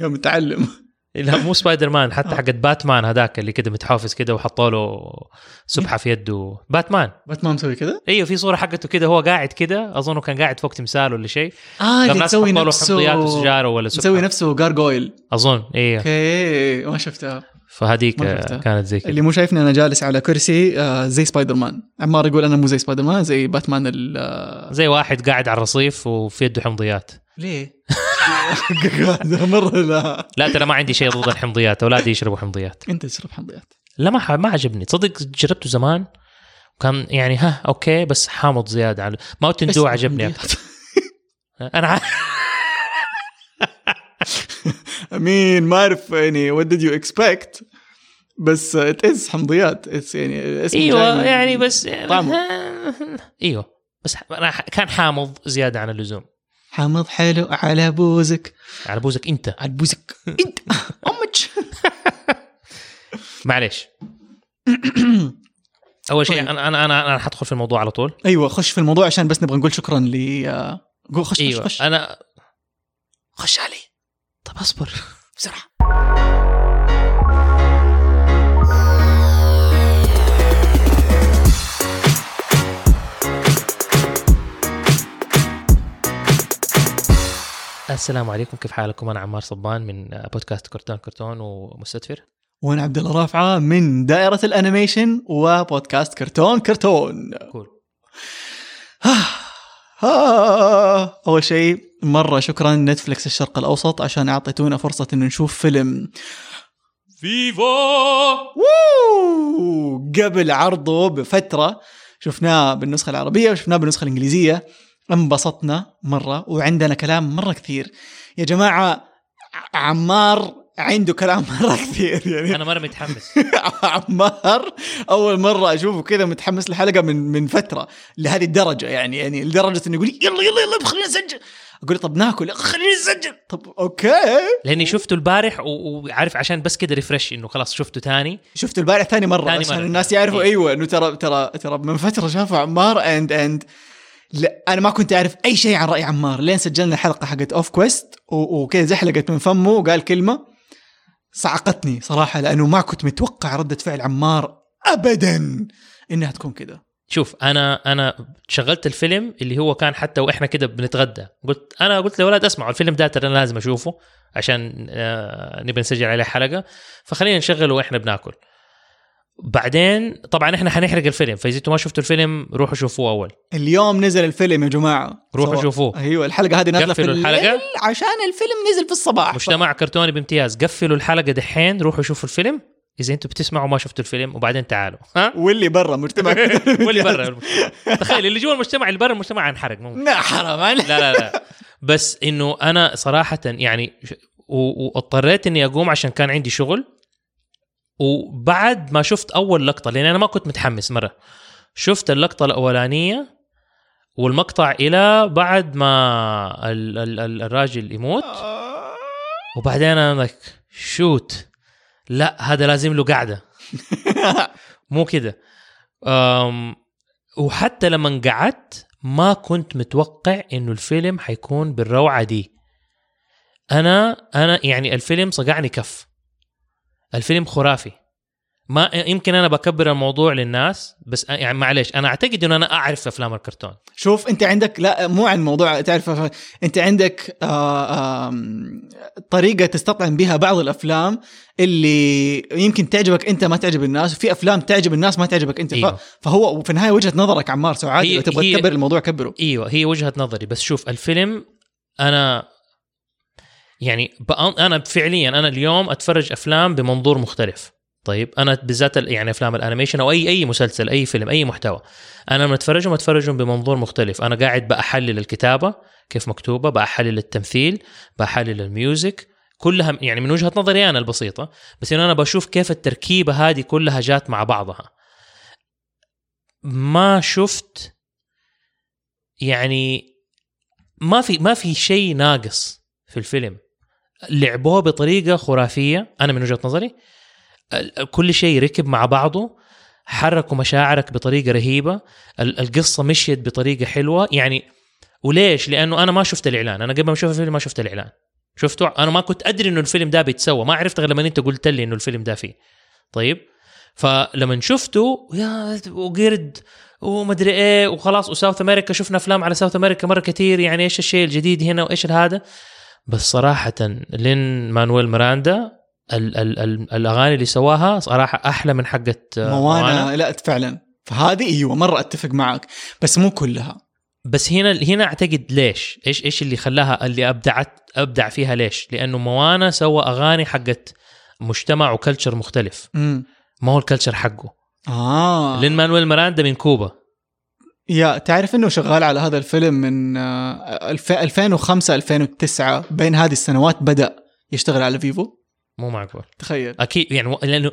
يوم متعلم. لا مو سبايدر مان حتى حقت باتمان هذاك اللي كده متحافظ كده وحطوا له سبحة في يده. باتمان. باتمان مسوي كذا إيوه في صورة حقته كده هو قاعد كده أظنه كان قاعد فوق تمثال ولا شيء. آه اللي ناس تسوي نفسه وسجارة ولا مسوي سبحه نفسه gargoyle أظن أيوه okay ما شفتها. فهذيك. كانت زي كده. اللي مو شايفني أنا جالس على كرسي آه زي سبايدر مان عمار يقول أنا مو زي سبايدر مان زي باتمان آه، زي واحد قاعد على الرصيف وفي يده حمضيات. ليه؟ مرة لا. لا ترى ما عندي شيء ضد الحمضيات أولادي يشربوا حمضيات. أنت تشرب حمضيات. لا ما ما عجبني. تصدق جربته زمان؟ كان يعني ها أوكي بس حامض زيادة عن ماوتن دو عجبني. أكثر أنا أمين ما أعرف يعني what did you expect بس ات از حمضيات. It's يعني جاي إيوه يعني بس طعمه. إيوه بس كان حامض زيادة عن اللزوم. حامض حلو على بوزك. على بوزك انت. على بوزك. انت. أمك. معليش. أول شيء طيب. أنا أنا أنا أنا حدخل في الموضوع على طول. أيوه خش في الموضوع عشان بس نبغى نقول شكرا ل قول خش خش أيوه خش. أنا خش علي. طب أصبر. بسرعة. السلام عليكم. كيف حالكم؟ أنا عمار صبان من بودكاست كرتون كرتون ومستر دفر. وأنا عبد الله رافعة من دائرة ال animation وبودكاست كرتون كرتون. cool. آه. أول شيء مرة شكرا نتفلكس الشرق الأوسط عشان أعطيتونا فرصة انه نشوف فيلم. فيفا! ووو! قبل عرضه بفترة شفناه بالنسخة العربية وشفناه بالنسخة الإنجليزية. انبسطنا مرة وعندنا كلام مرة كثير. يا جماعة ع- عمار عنده كلام مرة كثير يعني. أنا مرة متحمس. عمار أول مرة أشوفه كذا متحمس لحلقة من من فترة لهذه الدرجة يعني يعني لدرجة إنه يقول يلا يلا يلا خلينا نسجل. أقول له طب ناكل. خلينا نسجل. طب أوكي. لأني شفته البارح وعارف عشان بس كده ريفرش إنه خلاص شفته تاني. شفته البارح ثاني مرة ثاني عشان مرة. الناس يعرفوا. إيه. أيوه إنه ترى ترى ترى من فترة شافوا عمار and and لا أنا ما كنت أعرف أي شيء عن رأي عمار. لين سجلنا الحلقة حقت of Quest وكذا زحلقت من فمه وقال كلمة. صعقتني صراحة لأنه ما كنت متوقع ردة فعل عمار ابدا إنها تكون كذا. شوف أنا أنا شغلت الفيلم اللي هو كان حتى وإحنا كده بنتغدى. قلت أنا قلت للاولاد أسمعوا الفيلم ده ترى أنا لازم أشوفه عشان آه، نبي نسجل عليه حلقة. فخلينا نشغله وإحنا بناكل. بعدين طبعا إحنا حنحرق الفيلم. فإذا أنتم ما شفتوا الفيلم روحوا شوفوه أول. اليوم نزل الفيلم يا جماعة. روحوا شوفوه. أيوه الحلقة هذه نازلة في الحلقة. عشان الفيلم نزل في الصباح. مجتمع كرتوني بامتياز. قفلوا الحلقة دحين روحوا شوفوا الفيلم. إذا أنتم بتسمعوا ما شفتوا الفيلم وبعدين تعالوا. ها؟ واللي برا مجتمع واللي برا. تخيل اللي جوا المجتمع اللي برا المجتمع انحرق مو لا حرام لا لا لا. بس إنه أنا صراحة يعني واضطريت إني أقوم عشان كان عندي شغل. وبعد ما شفت أول لقطة لأن أنا ما كنت متحمس مرة. شفت اللقطة الأولانية والمقطع إلى بعد ما ال ال ال الراجل يموت. وبعدين أنا لك شوت لا هذا لازم له قعده مو كده. وحتى لما قعدت ما كنت متوقع إنه الفيلم حيكون بالروعة دي. أنا أنا يعني الفيلم صقعني كف. الفيلم خرافي. ما يمكن أنا بكبر الموضوع للناس بس يعني معلش أنا أعتقد إنه أنا أعرف أفلام الكرتون. شوف أنت عندك لا مو عن موضوع تعرف أنت عندك آه آم، طريقة تستطعم بها بعض الأفلام اللي يمكن تعجبك أنت ما تعجب الناس وفي أفلام تعجب الناس ما تعجبك أنت. ف- فهو في النهاية وجهة نظرك عمار لو تبغى تكبر الموضوع كبره. أيوه هي وجهة نظري. بس شوف الفيلم أنا يعني أنا فعليا أنا اليوم أتفرج أفلام بمنظور مختلف. طيب أنا بالذات ال- يعني أفلام ال animation أو اي أي مسلسل أي فيلم أي محتوى أنا لما أتفرجهم أتفرجهم بمنظور مختلف. أنا قاعد بحلل الكتابة كيف مكتوبة بحلل التمثيل بحلل ال music كلها يعني من وجهة نظري أنا البسيطة بس أنا بشوف كيف التركيبة هذه كلها جات مع بعضها. ما شفت يعني ما في ما في شيء ناقص في الفيلم. لعبوه بطريقة خرافية أنا من وجهة نظري. كل شيء ركب مع بعضه حركوا مشاعرك بطريقة رهيبة ال- القصة مشيت بطريقة حلوة. يعني وليش؟ لأنه أنا ما شفت الإعلان أنا قبل ما أشوف الفيلم ما شفت الإعلان. شفتوا؟ أنا ما كنت أدري إنه الفيلم ده بيتسوى ما عرفت غير لما أنت قلت لي إنه الفيلم ده فيه. طيب؟ فلما شفته يا وقرد ومدري إيه وخلاص وساوث أمريكا شفنا أفلام على ساوث أمريكا مرة كثير يعني إيش الشيء الجديد هنا وإيش هذا بس صراحة لين مانويل ميراندا ال ال ال الأغاني اللي سواها صراحة أحلى من حقت آه، موانا. لا فعلا. فهذه أيوه مرة أتفق معك بس مو كلها. بس هنا هنا أعتقد ليش؟ إيش إيش اللي خلاها اللي أبدعت أبدع فيها ليش؟ لأنه موانا سوى أغاني حقت مجتمع و culture مختلف. امم ما هو ال culture حقه. آه. لين مانويل ميراندا من كوبا. يا تعرف إنه شغال على هذا الفيلم من آه، الف- 2005 2009 بين هذه السنوات بدأ يشتغل على فيفو؟ مو معقول تخيل. أكيد يعني لأنه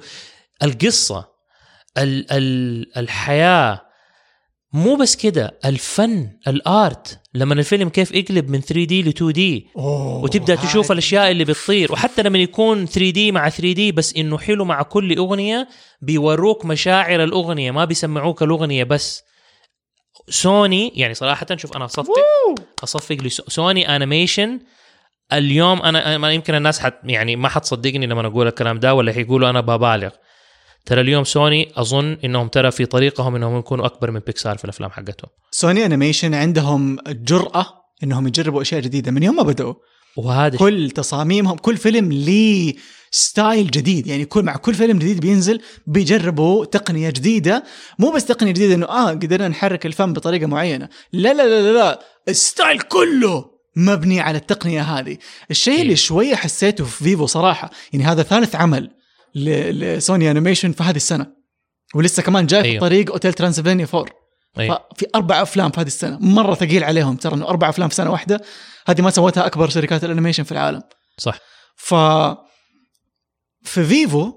القصة ال ال الحياة مو بس كده الفن ال art لما الفيلم كيف يقلب من 3D ل 2D وتبدأ تشوف هاي. الأشياء اللي بتطير وحتى لما يكون 3D مع 3D بس إنه حلو مع كل أغنية بيوروك مشاعر الأغنية ما بيسمعوك الأغنية بس. سوني يعني صراحة شوف أنا أصفق أصفق سوني animation اليوم أنا أنا يمكن الناس حت يعني ما حتصدقني لما أقول الكلام ده ولا حيقولوا أنا ببالغ. ترى اليوم سوني أظن إنهم ترى في طريقهم إنهم يكونوا أكبر من بيكسار في الأفلام حقتهم. سوني animation عندهم الجرأة إنهم يجربوا أشياء جديدة. من يوم ما بدأوا. وهذا كل تصاميمهم كل فيلم ليه style جديد يعني كل مع كل فيلم جديد بينزل بيجربوا تقنية جديدة مو بس تقنية جديدة إنه آه قدرنا نحرك الفم بطريقة معينة لا لا لا لا, لا. ال style كله مبني على التقنية هذه الشيء اللي إيه. شوية حسيته في فيفو صراحة يعني هذا ثالث عمل لسوني animation في هذه السنة ولسه كمان جاي في أيوه. طريق أوتيل ترانسلفانيا 4 أي. في أربع أفلام في هذه السنة مرة ثقيل عليهم ترى إنه أربع أفلام في سنة واحدة. هذه ما سوتها أكبر شركات ال animation في العالم. صح. ف في فيفو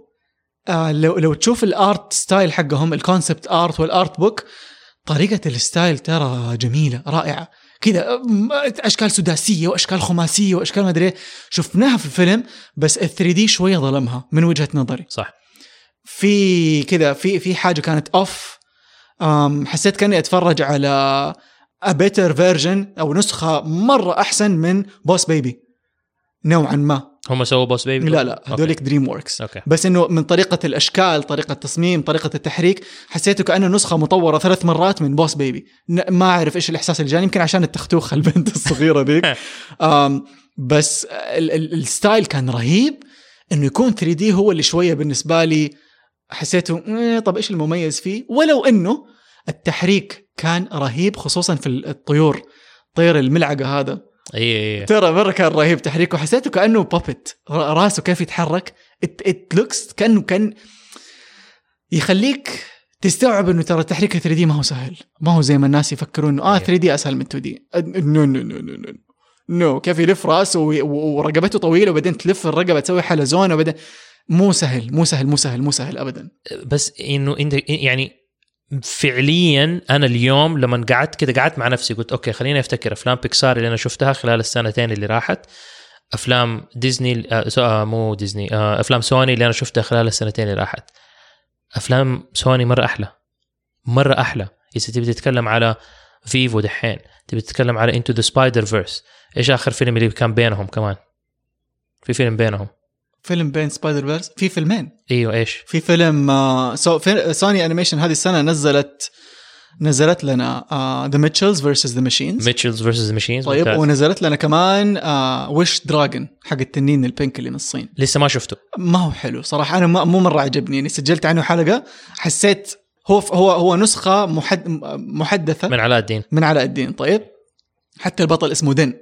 آه لو لو تشوف ال art style حقهم ال concept art وال art book طريقة ال style ترى جميلة رائعة. كذا أشكال سداسية وأشكال خماسية وأشكال ما أدري إيه. شفناها في الفيلم بس ال 3D شوية ظلمها من وجهة نظري. صح. في كذا في في حاجة كانت off حسيت كأني أتفرج على a better version أو نسخة مرة أحسن من Boss Baby نوعا ما. هم سووا Boss Baby لا لا okay. هذوليك DreamWorks okay. بس إنه من طريقة الأشكال طريقة التصميم طريقة التحريك حسيته كأنه نسخة مطورة ثلاث مرات من Boss Baby ما أعرف إيش الإحساس اللي جاني يمكن عشان التختوخه البنت الصغيرة ذيك. بس ال- ال- ال style كان رهيب. إنه يكون 3D هو اللي شوية بالنسبة لي حسيته "إيه، طب إيش المميز فيه؟ ولو إنه التحريك كان رهيب خصوصا في الطيور طير الملعقة هذا. إي ترى مرة كان رهيب تحريكه حسيته كأنه puppet راسه كيف يتحرك. it looks كأنه كان يخليك تستوعب إنه ترى التحريك 3D ما هو سهل. ما هو زي ما الناس يفكرون إنه آه أيوه. 3D أسهل من 2D no no no no no no كيف يلف راسه ورقبته طويلة وبعدين تلف الرقبة تسوي حلزون وبعدين مو سهل مو سهل مو سهل مو سهل ابدا. بس إنه إنت يعني فعليا أنا اليوم لما قعدت كده قعدت مع نفسي قلت okay خليني أفتكر أفلام بيكسار اللي أنا شفتها خلال السنتين اللي راحت. أفلام ديزني آه آه مو ديزني آه أفلام سوني اللي أنا شفتها خلال السنتين اللي راحت. أفلام سوني مرة أحلى مرة أحلى. إذا تبي تتكلم على فيفو دحين تبي تتكلم على Into the Spider-Verse إيش آخر فيلم اللي كان بينهم كمان؟ في فيلم بينهم. فيلم بين Spider-Verse في فيلمين. إيوه إيش؟ في فيلم آه، so في Sony Animation هذه السنة نزلت نزلت لنا The Mitchells versus the Machines Mitchells versus Machines طيب ونزلت لنا كمان Wish Dragon حق التنين ال pink اللي من الصين. لسه ما شفته. ما هو حلو صراحة أنا ما مو مرة عجبني يعني سجلت عنه حلقة حسيت هو هو هو نسخة محد محدثة. من علاء الدين. من علاء الدين طيب. حتى البطل اسمه دن.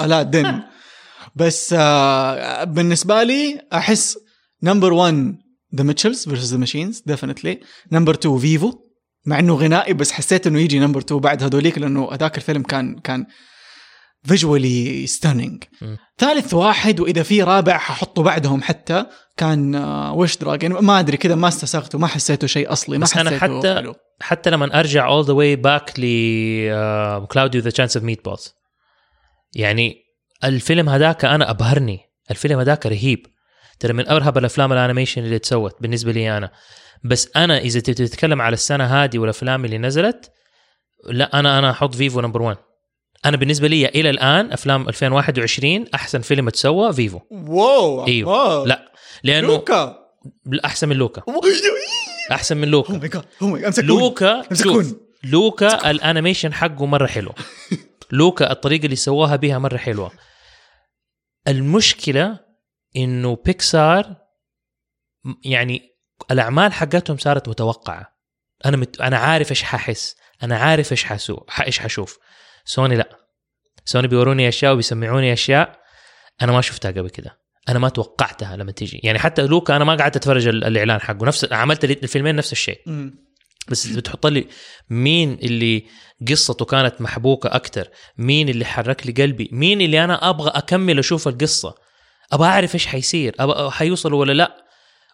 علاء الدين بس آه بالنسبة لي أحس number 1 The Mitchells versus the Machines definitely number 2 Vivo مع إنه غنائي بس حسيت إنه يجي number 2 بعد هذوليك لأنه هذاك الفيلم كان كان visually stunning. ثالث واحد وإذا في رابع ححطه بعدهم حتى كان Wish Dragon ما أدري كذا ما استساغته ما حسيته شيء أصلي ما بس حسيته حتى- حلو. حتى لما أرجع all the way back ل Cloudy with a Chance of Meatballs يعني الفيلم هذاك أنا أبهرني. الفيلم هذاك رهيب. ترى من أرهب الأفلام ال animation اللي تسوت بالنسبة لي أنا. بس أنا إذا تبي تتكلم على السنة هذه والأفلام اللي نزلت لا أنا أنا أحط Vivo number 1 أنا بالنسبة لي إلى الآن أفلام 2021 أحسن فيلم اتسوى Vivo. wow أيوه. عمار. لا لأنه لوكا. أحسن من لوكا. أحسن من لوكا. جاد أو ماي امسكون لوكا شوف لوكا الأنيميشن حقه مرة حلو. لوكا الطريقة اللي سواها بها مرة حلوة. المشكلة إنه بيكسار يعني الأعمال حقتهم صارت متوقعة. أنا مت... أنا عارف إيش ححس. أنا عارف إيش حسو إيش حشوف. سوني لا. سوني بيوروني أشياء وبيسمعوني أشياء أنا ما شفتها قبل كده. أنا ما توقعتها لما تيجي. يعني حتى لوكا أنا ما قعدت أتفرج ال- الإعلان حقه. نفس عملت الفيلمين نفس الشيء. بس بتحط لي مين اللي قصته كانت محبوكة أكثر مين اللي حرك لي قلبي؟ مين اللي أنا أبغى أكمل أشوف القصة؟ أبغى أعرف إيش حيصير؟ أبغى حيوصلوا ولا لأ؟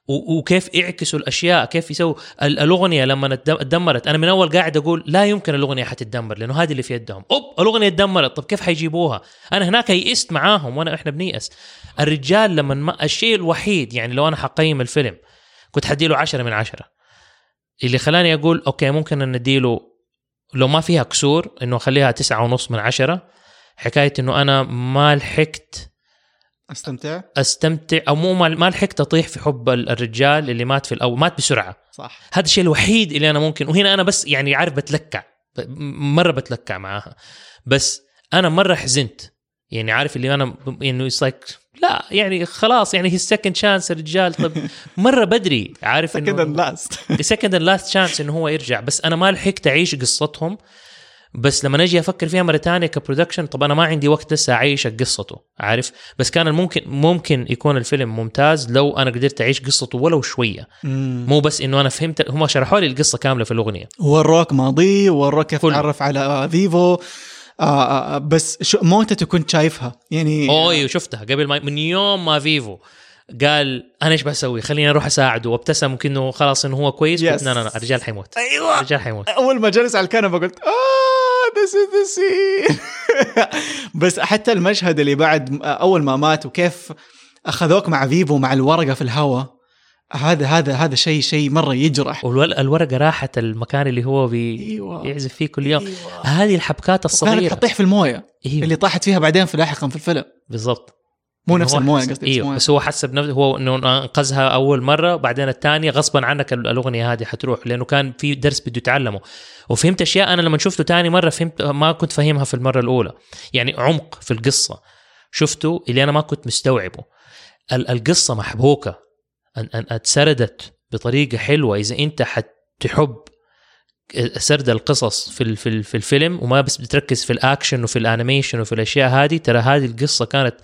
وكيف يعكسوا الأشياء؟ كيف يسووا ال- الأغنية لما اتدمرت أنا من أول قاعد أقول لا يمكن الأغنية حتتدمر لأنه هذه اللي في يدهم. أوب الأغنية اتدمرت طب كيف حيجيبوها؟ أنا هناك يئست معاهم وانا إحنا بنيأس. الرجال لما ما الشيء الوحيد يعني لو أنا حقيم الفيلم كنت حديله عشرة من عشرة. اللي خلاني أقول أوكي ممكن أن نديله لو ما فيها كسور إنه أخليها تسعة ونص من عشرة. حكاية إنه أنا ما لحقت أستمتع؟ أستمتع أو مو ما لحقت أطيح في حب ال- الرجال اللي مات في الأول مات بسرعة. صح. هذا الشيء الوحيد اللي أنا ممكن وهنا أنا بس يعني عارف بتلكع مرة بتلكع معاها. بس أنا مرة حزنت. يعني عارف اللي أنا انه like لا يعني خلاص يعني هي second chance الرجال طب مرة بدري عارف second and last second and last chance إنه هو يرجع. بس أنا ما لحقت أعيش قصتهم. بس لما أجي أفكر فيها مرة ثانية ك production طب أنا ما عندي وقت لسه أعيش قصته عارف؟ بس كان ممكن ممكن يكون الفيلم ممتاز لو أنا قدرت أعيش قصته ولو شوية. مو بس إنه أنا فهمت هم شرحوا لي القصة كاملة في الأغنية. وروك ماضي وروك كيف. تعرف على Vivo. آه، آه، بس شو موتته كنت شايفها. يعني اوه شفتها قبل ما من يوم ما Vivo قال أنا إيش بسوي؟ خليني أروح أساعده. وابتسم ممكن انه خلاص إنه هو كويس. Yes. لا لا لا الرجال حيموت. أيوه. الرجال حيموت. أول ما جلس على الكنبة قلت آه this is the scene بس حتى المشهد اللي بعد أول ما مات وكيف أخذوك مع Vivo مع الورقة في الهواء هذا هذا هذا شيء شيء مرة يجرح. والورقه راحت المكان اللي هو بي إيوه. يعزف فيه كل يوم. أيوة. هذه الحبكات كانت الصغيرة. حتطيح في الموية. إيوه. اللي طاحت فيها بعدين في لاحقا في الفيلم. بالضبط. مو نفس الموية قصدي إيوه. بس هو حس بنفسه هو إنه أنقذها أول مرة بعدين الثانية غصبا عنك ال- الأغنية هذه حتروح لأنه كان في درس بده يتعلمه. وفهمت أشياء أنا لما شفته ثاني مرة فهمت ما كنت فاهمها في المرة الأولى. يعني عمق في القصة. شفته اللي أنا ما كنت مستوعبه. ال- القصة محبوكة. أتسردت بطريقة حلوة. إذا أنت حتحب سرد القصص في في في الفيلم وما بس بتركز في الأكشن وفي ال animation وفي الأشياء هذه ترى هذه القصة كانت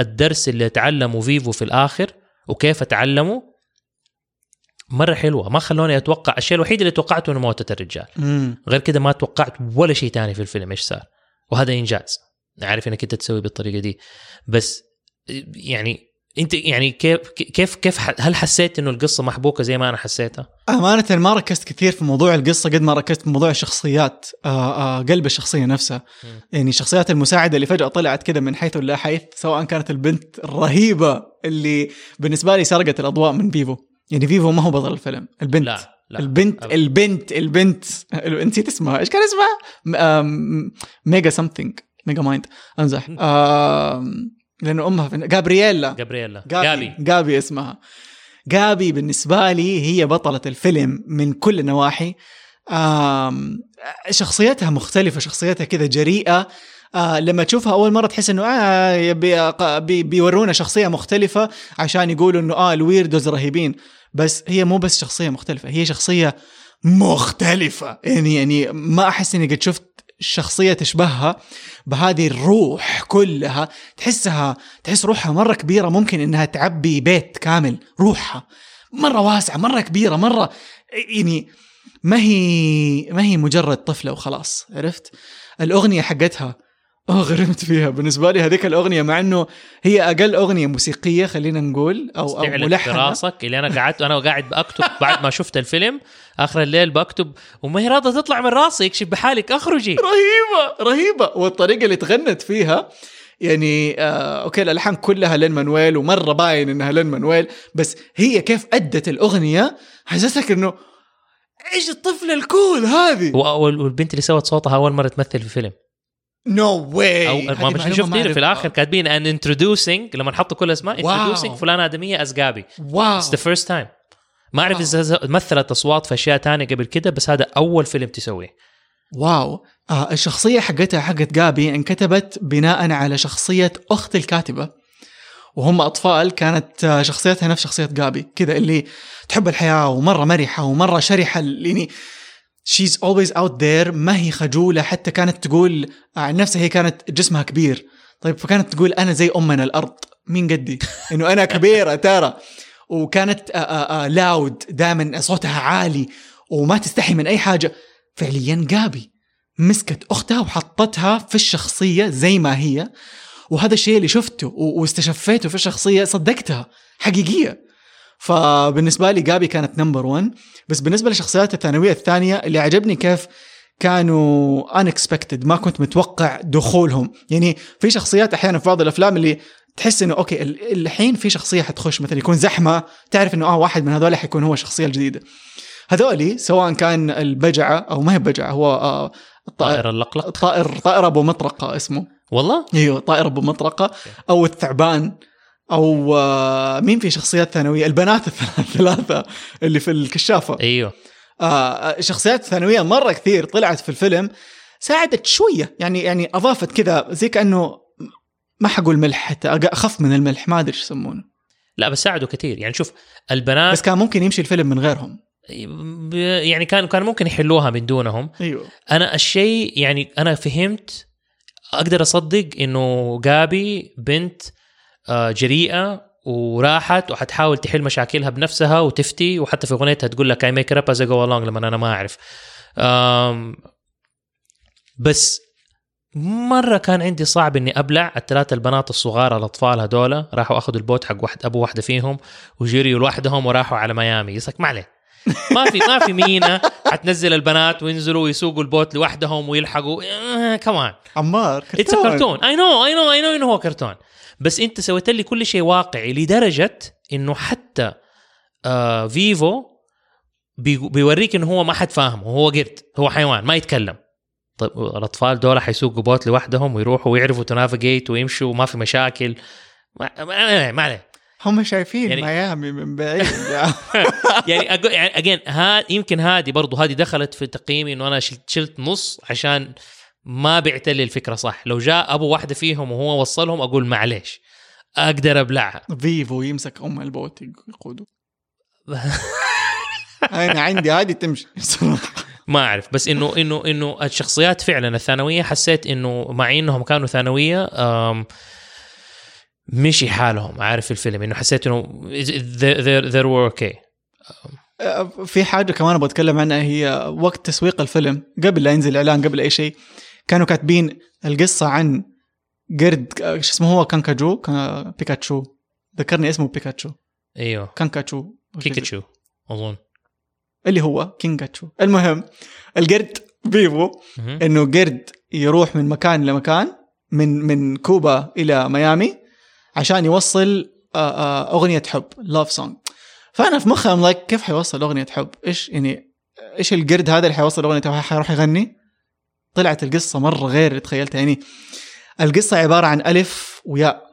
الدرس اللي اتعلمه Vivo في الآخر وكيف اتعلمه مرة حلوة. ما خلوني أتوقع الشيء الوحيد اللي توقعته إنه موتة الرجال. مم. غير كده ما توقعت ولا شيء تاني في الفيلم. إيش صار؟ وهذا إنجاز. عارف إنك أنت تسوي بالطريقة دي. بس يعني انت يعني كيف كيف كيف هل حسيت انه القصة محبوكة زي ما أنا حسيتها؟ أمانة ما ركزت كثير في موضوع القصة قد ما ركزت في موضوع الشخصيات آه آه قلب الشخصية نفسها مم. يعني الشخصيات المساعدة اللي فجأة طلعت كده من حيث لا حيث سواء كانت البنت الرهيبة اللي بالنسبة لي سرقت الأضواء من فيفو يعني فيفو ما هو بطل الفيلم البنت لا لا البنت أبداً. البنت البنت نسيت اسمها إيش كان اسمها؟ م- Mega something Megamind امزح لأنه أمها في جابرييلا. جابرييلا. جابي. جابي. اسمها. جابي بالنسبة لي هي بطلة الفيلم من كل النواحي آم، شخصيتها مختلفة شخصيتها كذا جريئة. آه لما تشوفها أول مرة تحس إنه آه بي بيورونا شخصية مختلفة عشان يقولوا إنه آه ال weirdos رهيبين. بس هي مو بس شخصية مختلفة هي شخصية مختلفة. يعني يعني ما أحس إني قد شفت شخصية تشبهها بهذه الروح كلها. تحسها تحس روحها مرة كبيرة ممكن إنها تعبي بيت كامل روحها. مرة واسعة مرة كبيرة مرة يعني ما هي ما هي مجرد طفلة وخلاص عرفت؟ الأغنية حقتها آه غرمت فيها. بالنسبة لي هذيك الأغنية مع إنه هي أقل أغنية موسيقية خلينا نقول استعلق في ملحنة. راسك اللي أنا قعدت أنا قاعد بكتب بعد ما شفت الفيلم آخر الليل بكتب وما هي راضية تطلع من راسي اكشف بحالك أخرجي. رهيبة رهيبة. والطريقة اللي تغنت فيها يعني آه أوكي الألحان كلها لين مانويل ومرة باين إنها لين مانويل بس هي كيف أدت الأغنية حسسك إنه إيش الطفله الكول هذه؟ والبنت اللي سوت صوتها أول مرة تمثل في فيلم. no way أو ما مش شفت في الآخر كاتبين and introducing لما حطوا كل اسماء. introducing فلانه آدمية as جابي wow it's the first time ما أعرف إذا مثلت أصوات في أشياء تانية قبل كده بس هذا أول فيلم تسويه. wow آه الشخصية حقتها حقت جابي انكتبت بناء على شخصية أخت الكاتبة. وهم أطفال كانت آه، شخصيتها نفس شخصية جابي كذا اللي تحب الحياة ومرة مرحة ومرة شرحة يعني she's always out there. ما هي خجولة حتى كانت تقول عن نفسها هي كانت جسمها كبير. طيب فكانت تقول أنا زي أمنا الأرض. مين قدي؟ إنه أنا كبيرة ترى. وكانت لاود دائما صوتها عالي وما تستحي من أي حاجة. فعليا جابي مسكت أختها وحطتها في الشخصية زي ما هي. وهذا الشيء اللي شفته واستشفيته في الشخصية صدقتها. حقيقية. فبالنسبة لي جابي كانت number 1 بس بالنسبة للشخصيات الثانوية الثانية اللي عجبني كيف كانوا unexpected ما كنت متوقع دخولهم. يعني في شخصيات أحيانا في بعض الأفلام اللي تحس إنه okay ال- الحين في شخصية حتخش مثلا يكون زحمة تعرف إنه آه واحد من هذول حيكون هو الشخصية الجديدة. هذولي سواء كان البجعة أو ما هي بجعة هو آه الطائر طائر اللقلق. الطائر طائر أبو مطرقة اسمه. والله؟ إيوه طائر أبو مطرقة. أو الثعبان. أو آه، مين في شخصيات ثانوية؟ البنات الث- الثلاثة اللي في الكشافة. أيوه. آه شخصيات ثانوية مرة كثير طلعت في الفيلم ساعدت شوية. يعني يعني أضافت كذا زي كأنه ما حقول ملح حتى أخف من الملح ما أدري إيش يسمونه. لا بس ساعدوا كثير. يعني شوف البنات بس كان ممكن يمشي الفيلم من غيرهم. يعني كان كان ممكن يحلوها من دونهم. أيوه. أنا الشيء يعني أنا فهمت أقدر أصدق إنه جابي بنت جريئة وراحت وحتحاول تحل مشاكلها بنفسها وتفتي وحتى في أغنيتها تقول لك I make up as I go along لما أنا ما أعرف. بس مرة كان عندي صعب إني أبلع الثلاثه البنات الصغار الأطفال هذولا راحوا أخذوا ال boat حق واحد أبو واحدة فيهم وجريوا لوحدهم وراحوا على ميامي. يسك ما عليه ما في ما في مينا حتنزل البنات وينزلوا ويسوقوا ال boat لوحدهم ويلحقوا. آه كمان عمار it's كرتون. I know I know I know إنه هو كرتون. بس انت سويت لي كل شيء واقعي لدرجة انه حتى آه فيفو بي بيوريك انه هو ما حد فاهمه هو قرد هو حيوان ما يتكلم. طيب الأطفال دول حيسوقوا boat لوحدهم ويروحوا ويعرفوا ت navigate ويمشوا وما في مشاكل. ما ما, ما عليه هم شايفين يعني- يعني ميامي من بعيد. يعني يعني اجين ها يمكن هذه برضو هذه دخلت في تقييمي إنه أنا شلت, شلت نص عشان ما بعت لي الفكرة صح. لو جاء أبو واحدة فيهم وهو وصلهم أقول معليش أقدر أبلعها. فيفو يمسك أم ال boat يقودوا. أنا عندي هذه تمشي. صراحة ما أعرف بس إنه إنه إنه الشخصيات فعلا الثانوية حسيت إنه مع إنهم كانوا ثانوية مشي حالهم. عارف الفيلم إنه حسيت إنه they're were okay. في حاجة كمان أبغى أتكلم عنها هي وقت تسويق الفيلم. قبل لا ينزل الاعلان قبل أي شيء كانوا كاتبين القصة عن قرد إيش اسمه هو؟ كانكاجو؟ كان بيكاتشو. ذكرني اسمه بيكاتشو. أيوه. كانكاتشو كيكاتشو أظن. اللي هو كينجاتشو المهم القرد مهم. إنه قرد يروح من مكان لمكان من من كوبا إلى ميامي عشان يوصل آه، آه، أغنية حب love song فأنا في مخي I'm like كيف حيوصل أغنية حب؟ إيش يعني إيش القرد هذا اللي حيوصل أغنية حب؟ حيروح يغني؟ طلعت القصة مرة غير اللي تخيلتها. يعني القصة عبارة عن ألف وياء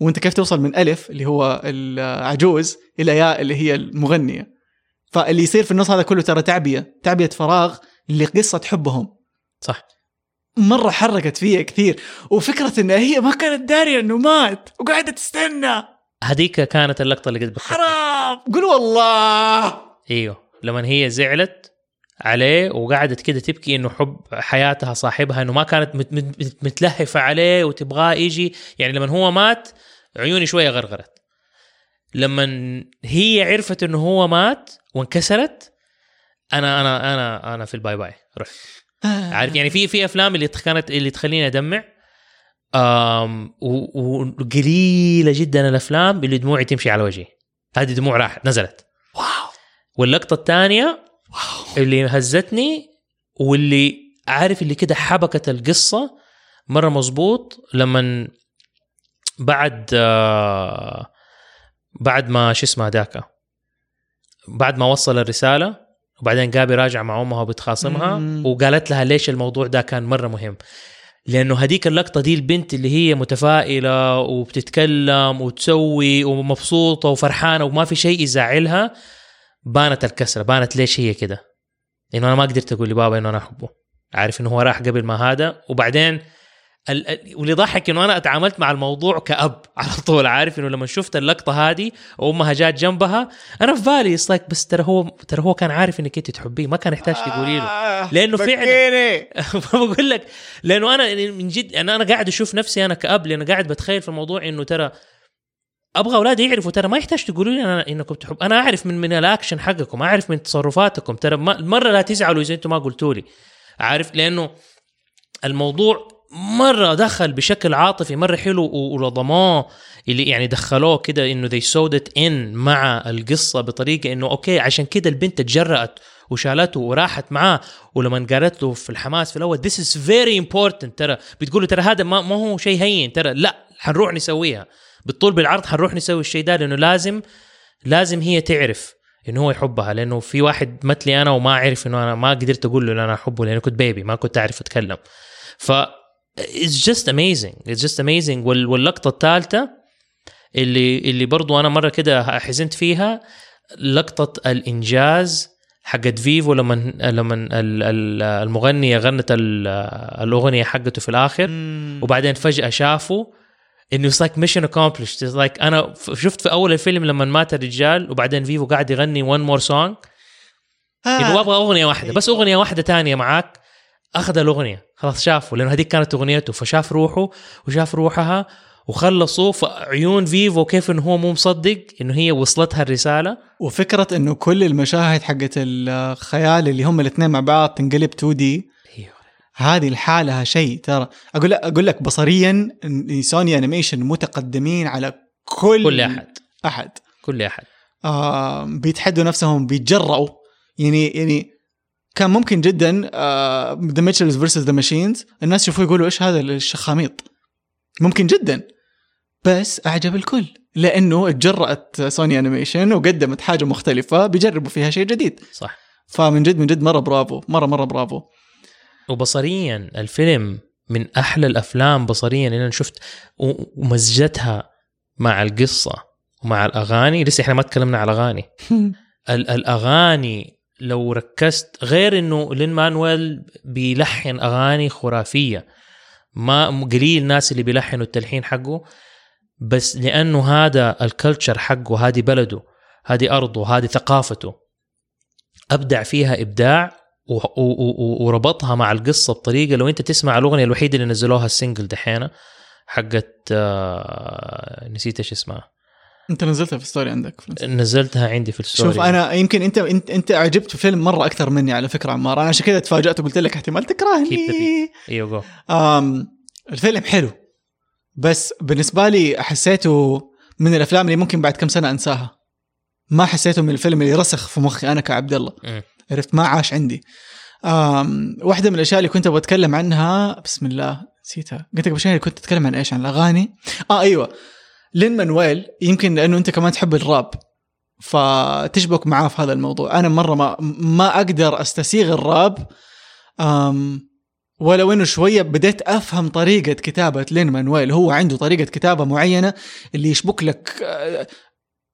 وأنت كيف توصل من ألف اللي هو العجوز إلى ياء اللي هي المغنية. فاللي يصير في النص هذا كله ترى تعبية تعبية فراغ لقصة حبهم. صح. مرة حركت فيها كثير. وفكرة إن هي ما كانت دارية إنه مات وقاعدة تستنى. هذيك كانت اللقطة اللي قد حرام! قول والله! إيوه. لما هي زعلت عليه وقعدت كده تبكي إنه حب حياتها صاحبها إنه ما كانت مت مت متلهفة عليه وتبغاه يجي. يعني لما هو مات عيوني شوية غرغرت. لما هي عرفت إنه هو مات وانكسرت أنا أنا أنا أنا في ال bye bye رحت. عارف يعني في في أفلام اللي كانت اللي تخليني أدمع. و- وقليلة جدا الأفلام اللي دموعي تمشي على وجهي. هذه دموع راحت نزلت. wow. واللقطة الثانية اللي هزتني واللي عارف اللي كده حبكت القصة مرة مظبوط لما بعد آه، بعد ما شو اسمه ذاك بعد ما وصل الرسالة وبعدين جابي راجع مع أمها وبتخاصمها. وقالت لها ليش الموضوع ده كان مرة مهم لأنه هذيك اللقطة دي البنت اللي هي متفائلة وبتتكلم وتسوي ومبسوطة وفرحانة وما في شيء يزعلها بانت الكسرة بانت ليش هي كده؟ إنه أنا ما قدرت أقول لبابا إنه أنا أحبه. عارف إنه هو راح قبل ما هذا وبعدين ال... ال- واللي ضحك إنه أنا اتعاملت مع الموضوع كأب على طول. عارف إنه لما شفت اللقطة هذه وأمها جات جنبها أنا في بالي like بس ترى هو ترى هو كان عارف إنك أنت تحبيه ما كان يحتاج تقولي له. آه، لأنه فعلاً-. بقول لك. لأنه أنا من جد أنا أنا قاعد أشوف نفسي أنا كأب لأنه قاعد بتخيل في الموضوع إنه ترى أبغى اولادي يعرفوا. ترى ما يحتاج تقولوا لي أنا إنكم تحب. أنا أعرف من من الأكشن حقكم أعرف من تصرفاتكم. ترى مره لا تزعلوا إذا أنتم ما قلتوا لي. عارف لأنه الموضوع مرة دخل بشكل عاطفي مرة حلو ولضموه اللي يعني دخلوه كده إنه sewed it in مع القصة بطريقة إنه أوكي عشان كده البنت تجرأت وشالته وراحت معاه. ولما قالت له في الحماس في الأول this is very important. ترى بتقول له ترى هذا ما هو شيء هين. ترى لا حنروح نسويها. بالطول بالعرض حنروح نسوي الشيء ده لأنه لازم لازم هي تعرف إنه هو يحبها لأنه في واحد مثلي أنا وما عرف إنه أنا ما قدرت أقول له أنا أحبه لأنه كنت بيبي ما كنت أعرف أتكلم ف just amazing it's just amazing وال, واللقطة الثالثة اللي اللي برضو أنا مرة كده حزنت فيها لقطة الإنجاز حقت فيفو لما لما ال- ال- المغنية غنت ال- الأغنية حقته في الآخر. وبعدين فجأة شافوا انه like mission accomplished. It's like أنا شفت في أول الفيلم لما مات الرجال وبعدين فيفو قاعد يغني one more song. آه. إنه أبغى أغنية واحدة بس أغنية واحدة تانية معاك. أخذ الأغنية خلاص شافوا لأنه هذيك كانت أغنيته فشاف روحه وشاف روحها وخلصوا فعيون فيفو كيف إنه هو مو مصدق إنه هي وصلتها الرسالة. وفكرة إنه كل المشاهد حقت الخيال اللي هم الاثنين مع بعض تنقلب 2D هذه لحالها شيء ترى. أقول لك أقول لك بصريا سوني أنيميشن متقدمين على كل كل أحد. أحد. كل أحد. آه بيتحدوا نفسهم بيتجرأوا يعني يعني كان ممكن جدا The Mitchells vs. the Machines الناس يشوفوا يقولوا إيش هذا الشخاميط؟ ممكن جدا. بس أعجب الكل. لأنه اتجرأت سوني أنيميشن وقدمت حاجة مختلفة بيجربوا فيها شيء جديد. صح. فمن جد من جد مرة برافو. مره مرة برافو. وبصريا الفيلم من أحلى الأفلام بصريا اللي أنا شفت ومزجتها مع القصة ومع الأغاني. لسه إحنا ما تكلمنا على الأغاني. ال- الأغاني لو ركزت غير إنه لين مانويل بيلحن أغاني خرافية. ما قليل الناس اللي بيلحنوا التلحين حقه بس لأنه هذا ال culture حقه هذه بلده هذه أرضه هذه ثقافته. أبدع فيها إبداع وربطها مع القصة بطريقة لو انت تسمع الأغنية الوحيدة اللي نزلوها ال single دحين حقت آه، نسيت إيش اسمها. أنت نزلتها في story عندك في. نزلتها عندي في ال story. شوف أنا يمكن أنت أنت أنت أعجبت في فيلم مرة أكثر مني على فكرة عمار. أنا عشان كذا تفاجأت وقلت لك احتمال تكرهني. أيوه الفيلم حلو بس بالنسبة لي حسيته من الأفلام اللي ممكن بعد كم سنة أنساها. ما حسيته من الفيلم اللي رسخ في مخي أنا كعبد الله. عرفت؟ ما عاش عندي. آم واحدة من الأشياء اللي كنت أبغى أتكلم عنها بسم الله نسيتها. قلت لك بشيء كنت أتكلم عن إيش؟ عن الأغاني. آه أيوه. لين مانويل يمكن لأنه أنت كمان تحب الراب فتشبك معاه في هذا الموضوع. أنا مرة ما ما أقدر أستسيغ الراب. أم ولو انه شوية بديت أفهم طريقة كتابة لين مانويل. هو عنده طريقة كتابة معينة اللي يشبك لك آه،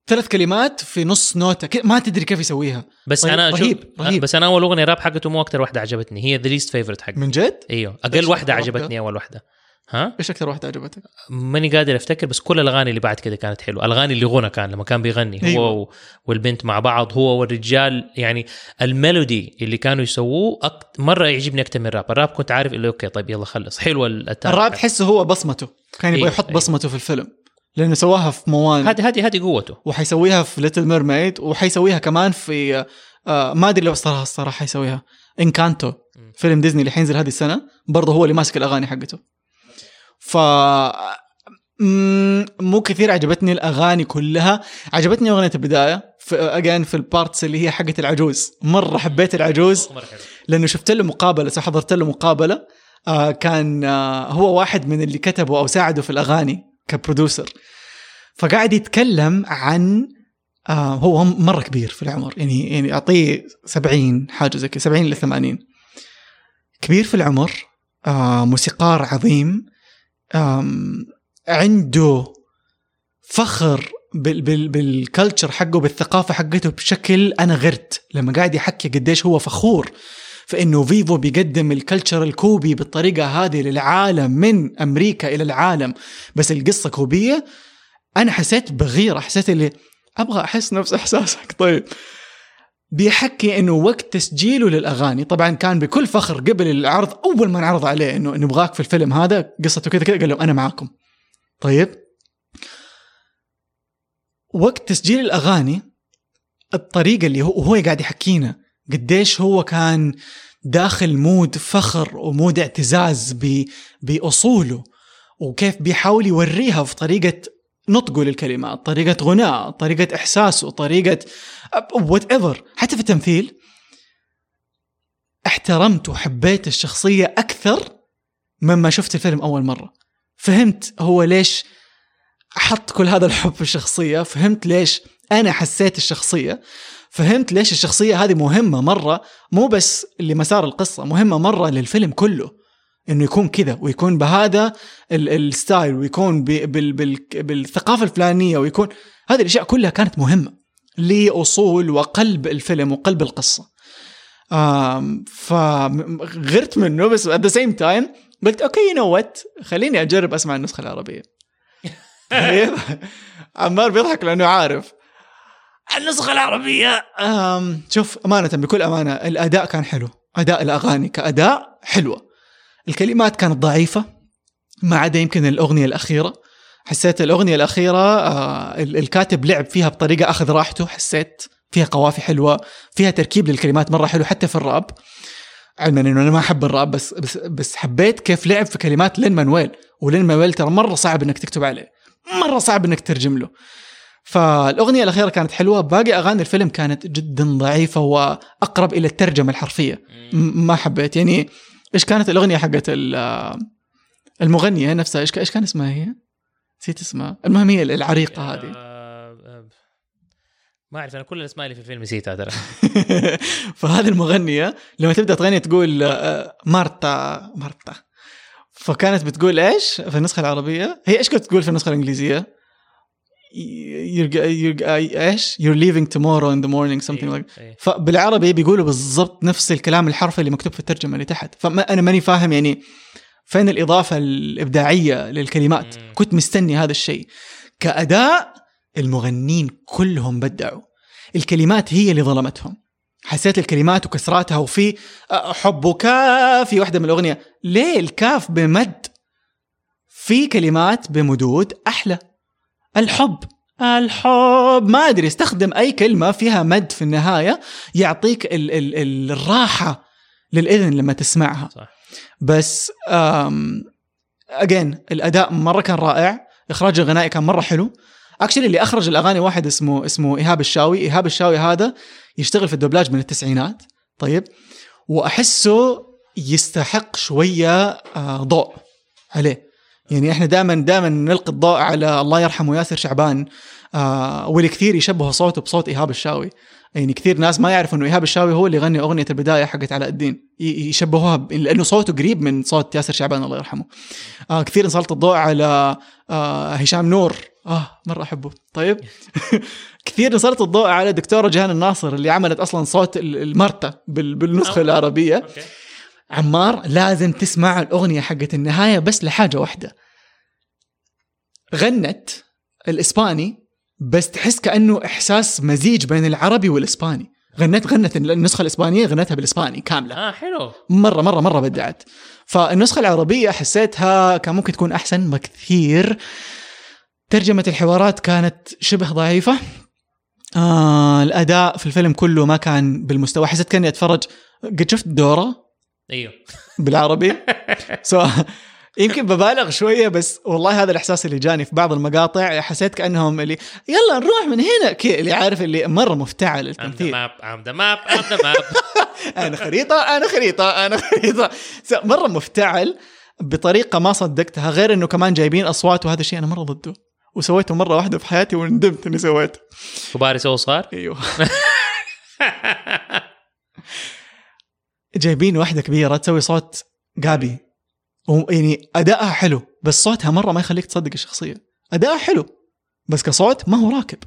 ثلاث كلمات في نص نوتة ما تدري كيف يسويها بس رهيب- أنا رهيب- رهيب. بس أنا أول أغنية راب حقته مو أكثر واحدة عجبتني هي the least favorite حقي من جد؟ إيوه أقل واحدة؟ عجبتني أول واحدة ها إيش أكثر واحدة عجبتك؟ ماني قادر أفتكر بس كل الأغاني اللي بعد كده كانت حلوة الأغاني اللي غنى كان لما كان بيغني هو أيوة. والبنت مع بعض هو والرجال يعني ال melody اللي كانوا يسووه act... مرة يعجبني أكثر من ال rap ال rap كنت عارف اللي okay طيب يلا خلص التاريخ الراب تحسه هو بصمته كان يبغى أيوة، يحط أيوة. بصمته في الفيلم لأنه سواها في Moana هذه هذه هذه قوته. وحيسويها في Little Mermaid وحيسويها كمان في آه ما أدري لو الصراحه الصراحه حيسويها. انكانتو. فيلم ديزني اللي حينزل هذه السنة برضه هو اللي ماسك الأغاني حقته. ف مو كثير عجبتني الأغاني كلها. عجبتني أغنية البداية في again في ال parts اللي هي حقت العجوز. مرة حبيت العجوز لأنه شفت له مقابلة حضرت له مقابلة آه كان آه هو واحد من اللي كتبوا أو ساعدوا في الأغاني. ك producer فقاعد يتكلم عن آه هو مرة كبير في العمر. يعني يعني أعطيه 70 حاجة زي كذا 70 ل 80 كبير في العمر آه موسيقار عظيم آم، عنده فخر بال بال بال culture حقه بالثقافة حقته بشكل أنا غرت. لما قاعد يحكي قديش هو فخور فإنه فيفو بيقدم ال culture الكوبي بالطريقة هذه للعالم من أمريكا إلى العالم. بس القصة كوبية أنا حسيت بغيرة حسيت اللي أبغى أحس نفس إحساسك. طيب. بيحكي إنه وقت تسجيله للأغاني طبعا كان بكل فخر قبل العرض أول ما انعرض عليه إنه نبغاك في الفيلم هذا قصته كذا كذا قال لهم أنا معاكم. طيب. وقت تسجيل الأغاني الطريقة اللي هو وهو قاعد يحكينا قديش هو كان داخل مود فخر ومود اعتزاز بأصوله وكيف بيحاول يوريها في طريقة نطقه للكلمات طريقة غناء طريقة إحساسه طريقة وات ايفر حتى في التمثيل احترمت وحبيت الشخصية أكثر مما شفت الفيلم أول مرة. فهمت هو ليش حط كل هذا الحب في الشخصية فهمت ليش أنا حسيت الشخصية. فهمت ليش الشخصية هذه مهمة مرة مو بس لمسار القصة مهمة مرة للفيلم كله. إنه يكون كذا ويكون بهذا ال- ال style ويكون ب- بال- بال- بالثقافة الفلانية ويكون هذه الأشياء كلها كانت مهمة لأصول وقلب الفيلم وقلب القصة. آم، فغرت منه بس at the same time قلت okay you know what خليني أجرب أسمع النسخة العربية. طيب عمار بيضحك لأنه عارف. النسخة العربية. آم، شوف أمانة بكل أمانة الأداء كان حلو. أداء الأغاني كأداء حلوة. الكلمات كانت ضعيفة ما عدا يمكن الأغنية الأخيرة. حسيت الأغنية الأخيرة آه، ال- الكاتب لعب فيها بطريقة أخذ راحته. حسيت فيها قوافي حلوة فيها تركيب للكلمات مرة حلو حتى في الراب. علما إنه أنا ما أحب الراب بس بس بس حبيت كيف لعب في كلمات لين مانويل. ولين مانويل ترى مرة صعب إنك تكتب عليه. مرة صعب إنك تترجم له. فالأغنية الأخيرة كانت حلوة. باقي أغاني الفيلم كانت جدا ضعيفة وأقرب إلى الترجمة الحرفية. ما حبيت. يعني إيش كانت الأغنية حقت ال- المغنية نفسها؟ إيش إيش كان اسمها هي؟ نسيت اسمها. المهم هي العريقة هذه. آه، آه، ما أعرف أنا كل الأسماء اللي في الفيلم نسيتها ترى. فهذه المغنية لما تبدأ تغني تقول آه، مارتا مارتا. فكانت بتقول إيش في النسخة العربية؟ هي إيش كنت تقول في النسخة الإنجليزية؟ You're, you're, إيش؟ You're leaving tomorrow in the morning something like إيه. فبالعربي بيقولوا بالضبط نفس الكلام الحرفي اللي مكتوب في الترجمة اللي تحت. فما أنا ماني فاهم يعني فين الإضافة الإبداعية للكلمات. مم. كنت مستني هذا الشيء. كأداء المغنين كلهم بدعوا. الكلمات هي اللي ظلمتهم. حسيت الكلمات وكسراتها وفي حبك في واحدة من الأغنية. ليه الكاف بمد؟ في كلمات بمدود أحلى. الحب. الحب. ما أدري استخدم أي كلمة فيها مد في النهاية يعطيك ال ال الراحة للإذن لما تسمعها. صح. بس اجين الأداء مرة كان رائع. إخراج الغنائي كان مرة حلو. اكشلي اللي أخرج الأغاني واحد اسمه اسمه إيهاب الشاوي. إيهاب الشاوي هذا يشتغل في الدبلاج من التسعينات. طيب. وأحسه يستحق شوية آه، ضوء عليه. يعني إحنا دائما دائما نلقي الضوء على الله يرحمه ياسر شعبان. آه والكثير يشبهوا صوته بصوت إيهاب الشاوي. يعني كثير ناس ما يعرفوا إنه إيهاب الشاوي هو اللي يغني أغنية البداية حقت علاء الدين. يشبهوها ب- لأنه صوته قريب من صوت ياسر شعبان الله يرحمه. آه كثير نسلط الضوء على آه هشام نور. آه مرة أحبه. طيب. كثير نسلط الضوء على دكتورة جيهان الناصر اللي عملت أصلا صوت ال- المرتة بال- بالنسخة okay. العربية. okay. عمار لازم تسمع الأغنية حقت النهاية بس لحاجة واحدة. غنت الإسباني بس تحس كأنه إحساس مزيج بين العربي والإسباني. غنت غنت النسخة الإسبانية غنتها بالإسباني كاملة. آه حلو. مرة مرة مرة بدعت. فالنسخة العربية حسيتها كان ممكن تكون أحسن بكثير ترجمة الحوارات كانت شبه ضعيفة. آه الأداء في الفيلم كله ما كان بالمستوى. حسيت كأني أتفرج. قد شفت دورة؟ إيوه. بالعربي؟ سو يمكن ببالغ شوية بس والله هذا الإحساس اللي جاني في بعض المقاطع حسيت كأنهم اللي يلا نروح من هنا. كي اللي عارف اللي مرة مفتعل التمثيل. I'm the map I'm the map. أنا خريطة أنا خريطة أنا خريطة. So مرة مفتعل بطريقة ما صدقتها غير إنه كمان جايبين أصوات وهذا الشيء أنا مرة ضده. وسويته مرة واحدة في حياتي وندمت إني سويته. كبار يسووا صغار أيوه. جايبين واحدة كبيرة تسوي صوت جابي ويعني ادائها حلو بس صوتها مرة ما يخليك تصدق الشخصية. ادائها حلو بس كصوت ما هو راكب.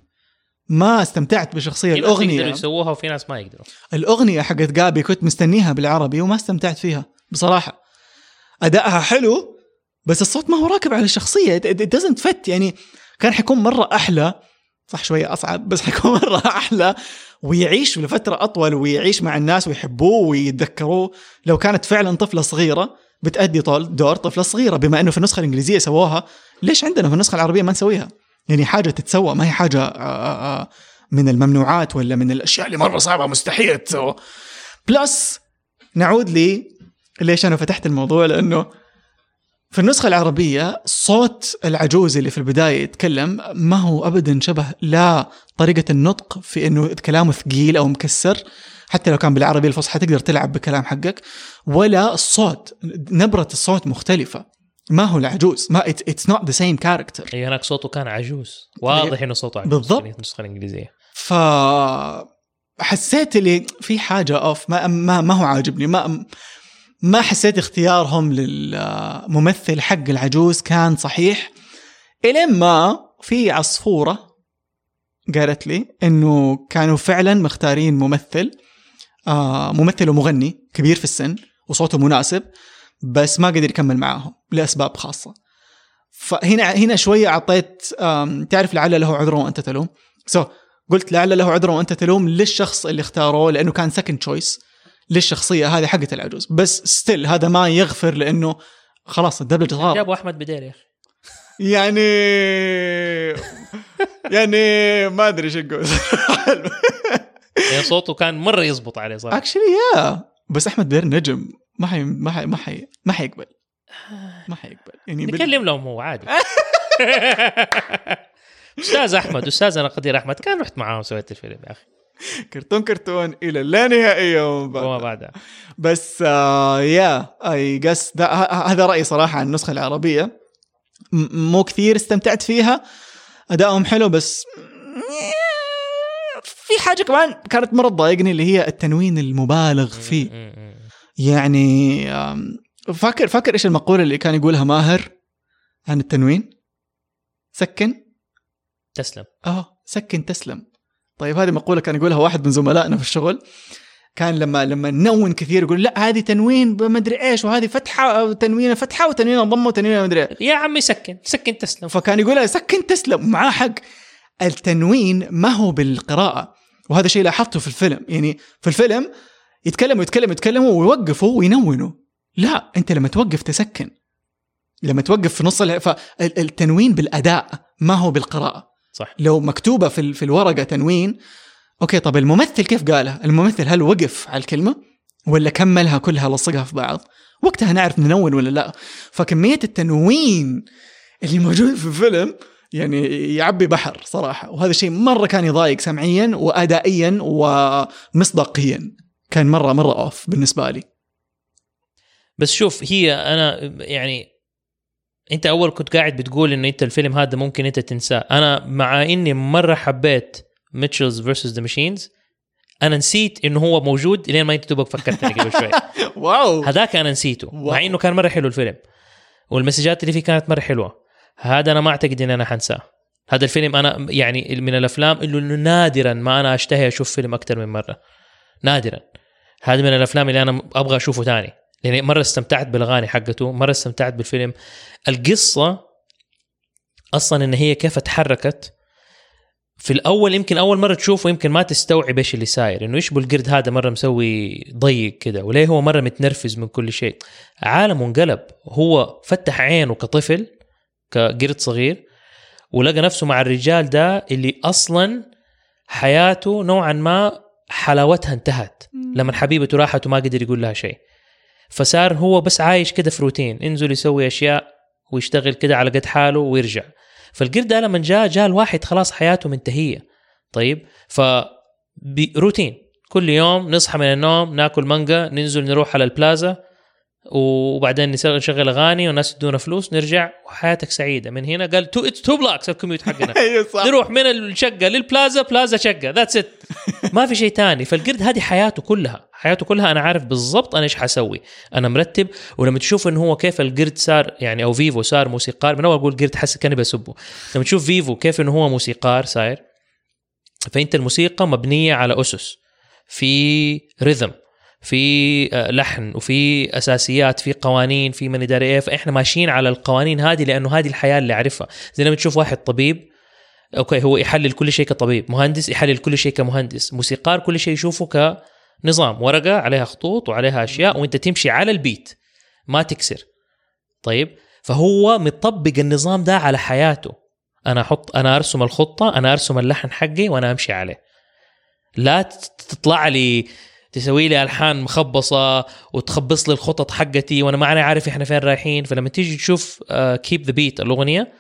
ما استمتعت بالشخصيه في ناس يقدروا الاغنيه يسووها وفي ناس ما يقدروا. الأغنية حقت جابي كنت مستنيها بالعربي وما استمتعت فيها بصراحة. ادائها حلو بس الصوت ما هو راكب على الشخصية. Doesn't fit. يعني كان حيكون مرة أحلى صح شوية أصعب بس حيكون مرة أحلى. ويعيش لفترة أطول ويعيش مع الناس ويحبوه ويتذكروه لو كانت فعلا طفلة صغيرة بتأدي طول دور طفلة صغيرة بما إنه في النسخة الإنجليزية سووها ليش عندنا في النسخة العربية ما نسويها؟ يعني حاجة تتسوى ما هي حاجة آآ آآ من الممنوعات ولا من الأشياء اللي مرة صعبة مستحيل تسوى plus نعود لي ليش أنا فتحت الموضوع لأنه في النسخة العربية صوت العجوز اللي في البداية يتكلم ما هو أبدا شبه لا طريقة النطق في أنه كلامه ثقيل أو مكسر. حتى لو كان بالعربي الفصحى تقدر تلعب بكلام حقك. ولا الصوت نبرة الصوت مختلفة. ما هو العجوز؟ ما it's not the same character هي هناك صوته كان عجوز. واضح إنه صوته عجوز. بالضبط. في النسخة الإنجليزية. ف حسيت اللي في حاجة اوف ما ما, ما هو عاجبني. ما ما حسيت اختيارهم للممثل حق العجوز كان صحيح. إلين ما في عصفورة قالت لي إنه كانوا فعلا مختارين ممثل آه ممثل ومغني كبير في السن وصوته مناسب بس ما قدر يكمل معاهم لأسباب خاصة. فهنا هنا شوية أعطيت تعرف لعل له عذر وأنت تلوم؟ so so, قلت لعل له عذر وأنت تلوم للشخص اللي اختاروه لأنه كان second choice للشخصية هذه حقت العجوز. بس still هذا ما يغفر لأنه خلاص الدبلجه صار. جابوا أحمد بدير يا أخي. يعني يعني ما أدري إيش أقول يعني صوته كان مرة يزبط عليه صراحة. actually yeah بس أحمد بدير نجم. ما حي ما حي ما حي ما حيقبل. ما حيقبل. يعني بال- نكلم لهم هو عادي. أستاذ أحمد أستاذنا قدير أحمد كان رحت معاهم سويت الفيلم يا أخي. كرتون كرتون إلى اللا نهائيه وما بعد. وما بعدها. بس آه يا اي جس هذا رأيي صراحة عن النسخة العربية. مو كثير استمتعت فيها. ادائهم حلو بس في حاجة كمان كانت مرة تضايقني اللي هي التنوين المبالغ فيه. يعني فاكر فاكر إيش المقولة اللي كان يقولها ماهر عن التنوين؟ سكن. تسلم. آه سكن تسلم. طيب هذه مقولة كان يقولها واحد من زملائنا في الشغل. كان لما لما نون كثير يقول لا هذه تنوين بمدري إيش وهذه فتحة أو تنوين فتحة وتنوين ضمة وتنوين مدري إيش. يا عمي سكن سكن تسلم. فكان يقول سكن تسلم. معاه حق التنوين ما هو بالقراءة. وهذا شيء لاحظته في الفيلم. يعني في الفيلم يتكلموا يتكلموا يتكلموا ويوقفوا وينونوا. لا أنت لما توقف تسكن. لما توقف في نص فالتنوين بالأداء ما هو بالقراءة. صح لو مكتوبة في في الورقة تنوين أوكي طب الممثل كيف قالها؟ الممثل هل وقف على الكلمة ولا كملها كلها لصقها في بعض؟ وقتها نعرف ننون ولا لا؟ فكمية التنوين اللي موجود في الفيلم يعني يعبي بحر صراحة وهذا الشيء مرة كان يضايق سمعيا وادائيا ومصداقيا كان مرة مرة off بالنسبة لي بس شوف هي أنا يعني أنت أول كنت قاعد بتقول إنه أنت الفيلم هذا ممكن أنت تنساه. أنا مع إني مرة حبيت Mitchells versus the Machines أنا نسيت إنه هو موجود لين ما أنت دوبك فكرتني قبل شوي. wow. هذاك أنا نسيته wow. مع إنه كان مرة حلو الفيلم. والمسجات اللي فيه كانت مرة حلوة. هذا أنا ما أعتقد ان أنا حنساه. هذا الفيلم أنا يعني من الأفلام اللي نادرا ما أنا أشتهي أشوف فيلم أكثر من مرة. نادرا. هذا من الأفلام اللي أنا أبغى أشوفه ثاني لاني مرة استمتعت بالأغاني حقته مرة استمتعت بالفيلم. القصة أصلا إن هي كيف تحركت في الأول يمكن أول مرة تشوفه يمكن ما تستوعب إيش اللي صاير إنه إيش بالقرد هذا مرة مسوي ضيق كده وليه هو مرة متنرفز من كل شيء. عالمه انقلب هو فتح عينه كطفل كقرد صغير ولقى نفسه مع الرجال ده اللي أصلا حياته نوعا ما حلاوتها انتهت. لما حبيبته راحت وما قدر يقول لها شيء. فصار هو بس عايش كده في روتين ينزل يسوي أشياء ويشتغل كده على قد حاله ويرجع. فالقرد ده لما جاء جاء الواحد خلاص حياته منتهية. طيب؟ ف روتين. كل يوم نصحى من النوم ناكل مانجا ننزل نروح على البلازا وبعدين نشغل أغاني والناس يدونا فلوس نرجع وحياتك سعيدة. من هنا قال two it's two blocks ال commute حقنا. صح. نروح من الشقة للبلازا بلازا شقة that's it ما في شيء تاني. فالقرد هذه حياته كلها حياته كلها أنا عارف بالضبط أنا إيش حسوي. أنا مرتب ولما تشوف إنه هو كيف القرد صار يعني أو فيفو صار موسيقار من أول أقول قرد حس كأني بسبه. لما تشوف فيفو كيف إنه هو موسيقار صاير فأنت الموسيقى مبنية على أسس في ريذم في آه، لحن وفي أساسيات في قوانين في من ادري إيه. فإحنا ماشيين على القوانين هذه لأنه هذه الحياة اللي أعرفها. زي لما تشوف واحد طبيب أوكي هو يحلل كل شيء كطبيب مهندس يحلل كل شيء كمهندس موسيقار كل شيء يشوفه كنظام ورقة عليها خطوط وعليها أشياء وأنت تمشي على البيت ما تكسر. طيب؟ فهو مطبق النظام ده على حياته. أنا أحط أنا أرسم الخطة أنا أرسم اللحن حقي وأنا أمشي عليه. لا تطلع لي تسوي لي ألحان مخبصة وتخبص لي الخطط حقتي وأنا ما أنا عارف إحنا فين رايحين. فلما تيجي تشوف Keep the Beat الأغنية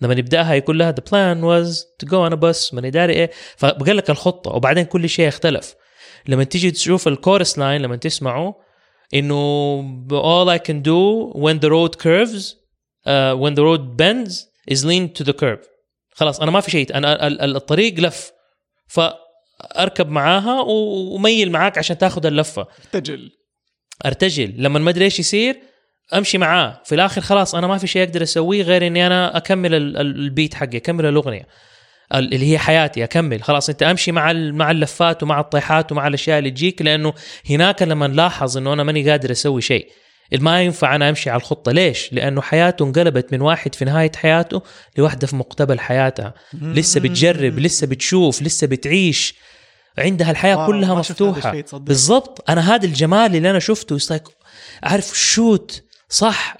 لما يبداها يقول لها plan was to go on a bus من داري إيه. فبقول لك الخطة وبعدين كل شيء اختلف لما تيجي تشوف ال chorus line لما تسمعه إنه all I can do when the road curves uh, when the road bends is lean to the curve خلاص أنا ما في شيء أنا الطريق لف. فاركب معاها وميل معاك عشان تاخذ اللفة. أرتجل. أرتجل. لما ما أدري إيش يصير أمشي معاه. في الآخر خلاص أنا ما في شيء أقدر أسويه غير إني أنا أكمل البيت حقي أكمل الأغنية. اللي هي حياتي أكمل. خلاص أنت أمشي مع مع اللفات ومع الطيحات ومع الأشياء اللي تجيك لأنه هناك لما نلاحظ إنه أنا ماني قادر أسوي شيء. ما ينفع أنا أمشي على الخطة. ليش؟ لأنه حياته انقلبت من واحد في نهاية حياته لواحده في مقتبل حياتها لسه بتجرب لسه بتشوف لسه بتعيش. عندها الحياة كلها مفتوحة. بالضبط. أنا هذا الجمال اللي أنا شفته عارف شوت صح.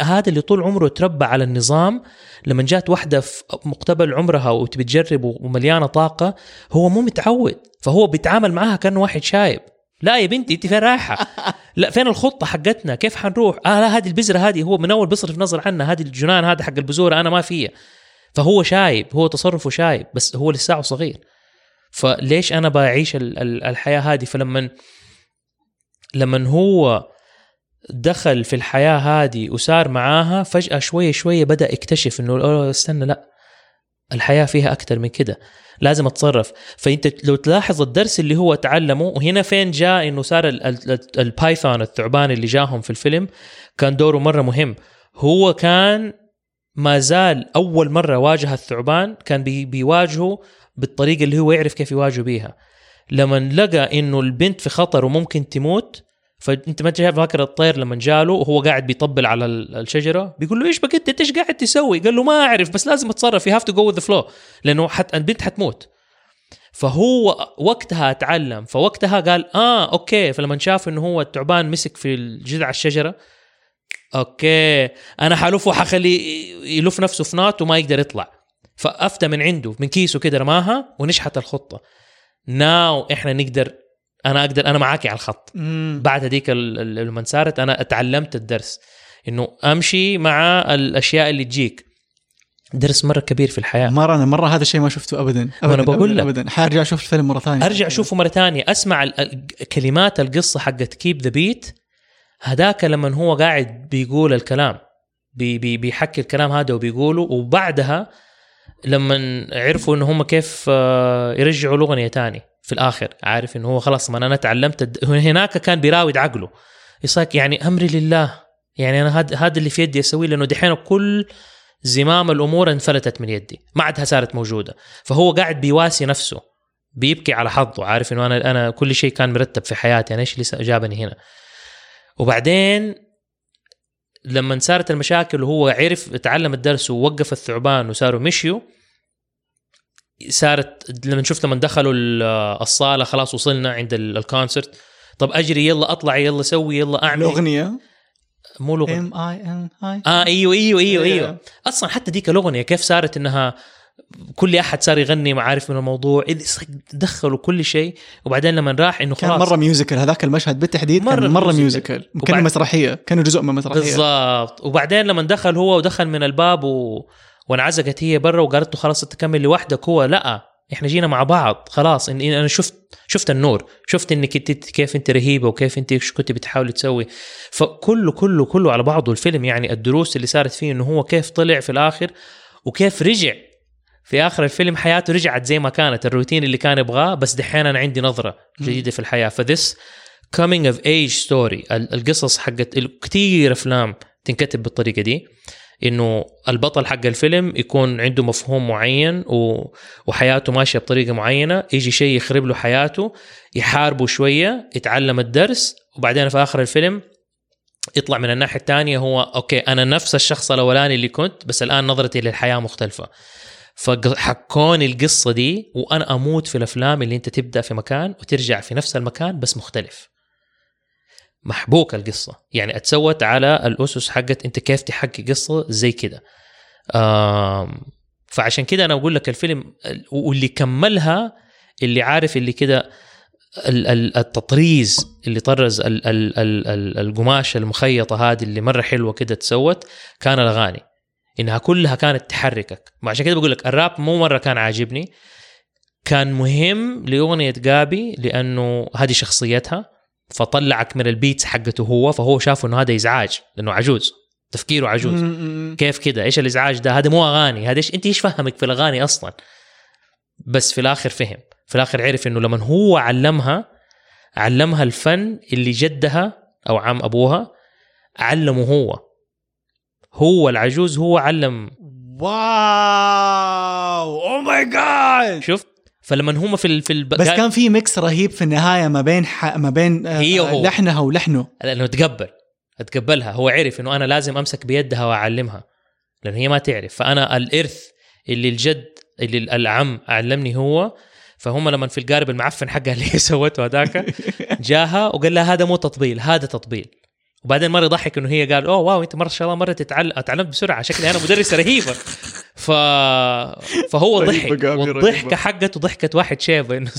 هذا اللي طول عمره تربى على النظام. لما جات واحدة في مقتبل عمرها وتبي تجرب ومليانة طاقة هو مو متعود. فهو بيتعامل معها كأنه واحد شايب. لا يا بنتي انت فين رايحة؟ لا فين الخطة حقتنا؟ كيف حنروح؟ آه لا هذه البذره هذه هو من أول بيصرف نظر عنها هذه الجنان هذا حق البذوره أنا ما فيها فهو شايب هو تصرفه شايب بس هو لساعه صغير فليش أنا بعيش الحياة هذه فلما لما هو دخل في الحياة هذه وصار معاها فجأة شوية شوية بدأ يكتشف إنه استنى لا الحياة فيها أكثر من كده لازم أتصرف. فأنت لو تلاحظ الدرس اللي هو تعلمه وهنا فين جاء إنه صار ال python الثعبان اللي جاهم في الفيلم كان دوره مرة مهم. هو كان ما زال أول مرة واجه الثعبان كان بي بيواجهه بالطريقة اللي هو يعرف كيف يواجه بيها. لما لقى إنه البنت في خطر وممكن تموت فانت ما فاكر الطير لما جاله وهو قاعد بيطبل على الشجرة؟ بيقول له إيش بك أنت؟ إيش قاعد تسوي؟ قال له ما أعرف بس لازم أتصرف. you have to go with flow لأنه حت البنت حتموت. فهو وقتها اتعلم فوقتها قال آه okay. فلما شاف إنه هو التعبان مسك في جذع الشجرة okay. أنا حلفه وحخليه يلف نفسه في knot وما يقدر يطلع. فأفتى من عنده من كيسه كده رماها ونشحت الخطة. now إحنا نقدر أنا أقدر أنا معاكي على الخط. مم. بعد هذيك لما صارت أنا اتعلمت الدرس. إنه أمشي مع الأشياء اللي تجيك. درس مرة كبير في الحياة. مرة أنا مرة هذا الشيء ما شفته ابدا. ابدا أنا بقول لك. ابدا. حارجع أشوف الفيلم مرة ثانية. أرجع أشوفه مرة ثانية. أسمع كلمات القصة حقت keep the beat هذاك لما هو قاعد بيقول الكلام بي بي بيحكي الكلام هذا وبيقوله وبعدها لما عرفوا إنه هم كيف آه، يرجعوا الاغنيه تاني في الآخر عارف إنه هو خلاص ما أنا تعلمت. هناك كان بيراود عقله. يصيك يعني أمري لله. يعني أنا هذا هذا اللي في يدي أسويه لأنه دحين كل زمام الأمور انفلتت من يدي ما عادها صارت موجودة. فهو قاعد بيواسي نفسه بيبكي على حظه عارف إنه أنا أنا كل شيء كان مرتب في حياتي أنا إيش اللي جابني هنا؟ وبعدين لما صارت المشاكل وهو عرف تعلم الدرس ووقف الثعبان وصاروا مشيوا صارت لما شفت لما دخلوا الصالة خلاص وصلنا عند الكونسرت طب أجري يلا أطلع يلا سوي يلا أعمل. الأغنية؟ مو الأغنية. ام اي ان اي آه أيوه أيوه أيوه أيوه. أصلا حتى ديك الأغنية كيف صارت إنها كل أحد صار يغني ما عارف من الموضوع دخلوا كل شيء وبعدين لما راح إنه خلاص كان مرة musical هذاك المشهد بالتحديد مرة كان مره musical كان وبعد... مسرحية كانوا جزء من مسرحية. بالضبط. وبعدين لما دخل هو ودخل من الباب و... وانعزقت هي برا وقالت له خلاص تكمل لوحدك هو لا إحنا جينا مع بعض خلاص. إن أنا شفت شفت النور شفت إنك أنت كيف أنت رهيبة وكيف أنت إيش كنت بتحاولي تسوي. فكله كله كله على بعضه الفيلم يعني الدروس اللي صارت فيه إنه هو كيف طلع في الآخر وكيف رجع. في آخر الفيلم حياته رجعت زي ما كانت الروتين اللي كان يبغاه بس دحين أنا عندي نظرة جديدة في الحياة. فذس of age story ال- القصص حقت كتير أفلام تنكتب بالطريقة دي إنه البطل حق الفيلم يكون عنده مفهوم معين و... وحياته ماشية بطريقة معينة يجي شيء يخرب له حياته يحاربه شوية يتعلم الدرس وبعدين في آخر الفيلم يطلع من الناحية الثانية هو أوكي أنا نفس الشخص الأولاني اللي كنت بس الآن نظرتي للحياة مختلفة. فحكوني القصة دي وأنا أموت في الأفلام اللي أنت تبدأ في مكان وترجع في نفس المكان بس مختلف. محبوكه القصة. يعني أتسوت على الأسس حقت أنت كيف تحكي قصة زي كده. فعشان كده أنا أقول لك الفيلم واللي كملها اللي عارف اللي كده ال- ال- التطريز اللي طرز ال- ال- ال- ال- القماشة المخيطة هذه اللي مرة حلوة كده تسوت كان الأغاني. إنها كلها كانت تحركك. عشان كده بقول لك الراب مو مرة كان عاجبني. كان مهم لأغنية جابي لأنه هذه شخصيتها فطلعك من البيتس حقته هو فهو شاف إنه هذا إزعاج لأنه عجوز تفكيره عجوز. كيف كده؟ إيش الإزعاج ده؟ هذا مو أغاني هذا إيش؟ أنت إيش فهمك في الأغاني أصلا؟ بس في الآخر فهم. في الآخر عرف إنه لما هو علمها علمها الفن اللي جدها أو عم أبوها علمه هو. هو العجوز هو علم. wow! Oh my God شفت؟ فلما هم في ال- في الب... بس كان في mix رهيب في النهاية ما بين ح... ما بين آه، هي وهو. لحنها ولحنه. لأنه تقبل. تقبلها. هو عرف إنه أنا لازم أمسك بيدها وأعلمها. لأن هي ما تعرف. فأنا الإرث اللي الجد اللي العم علمني هو. فهم لما في القارب المعفن حقها اللي هي سوته هذاك جاها وقال لها هذا مو تطبيل هذا تطبيل. وبعدين مرة يضحك إنه هي قال أوه واو أنت مره ان شاء الله مرة تتعلم تعلمت بسرعة شكلي أنا مدرسه رهيبه ف فهو رهيبة ضحك والضحكة. حقته ضحكة واحد شيبه إنه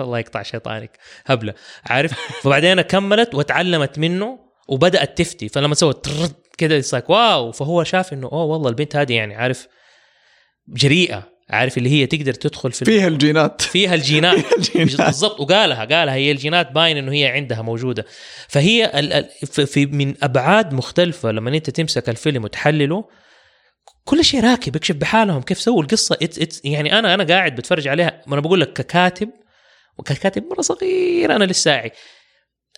الله يقطع شيطانك هبلة عارف؟ فبعدين كملت وتعلمت منه وبدأت تفتي فلما سوت كده wow فهو شاف إنه أوه والله البنت هذه يعني عارف جريئة. عارف اللي هي تقدر تدخل في فيها الجينات. فيها الجينات. الجينات. بالضبط. وقالها قالها هي الجينات باين إنه هي عندها موجودة. فهي في- من أبعاد مختلفة لما أنت تمسك الفيلم وتحلله كل شيء راكب. اكشف بحالهم كيف سووا القصة. it's it's يعني أنا أنا قاعد بتفرج عليها. ما أنا بقول لك ككاتب وككاتب مرة صغير أنا لساعي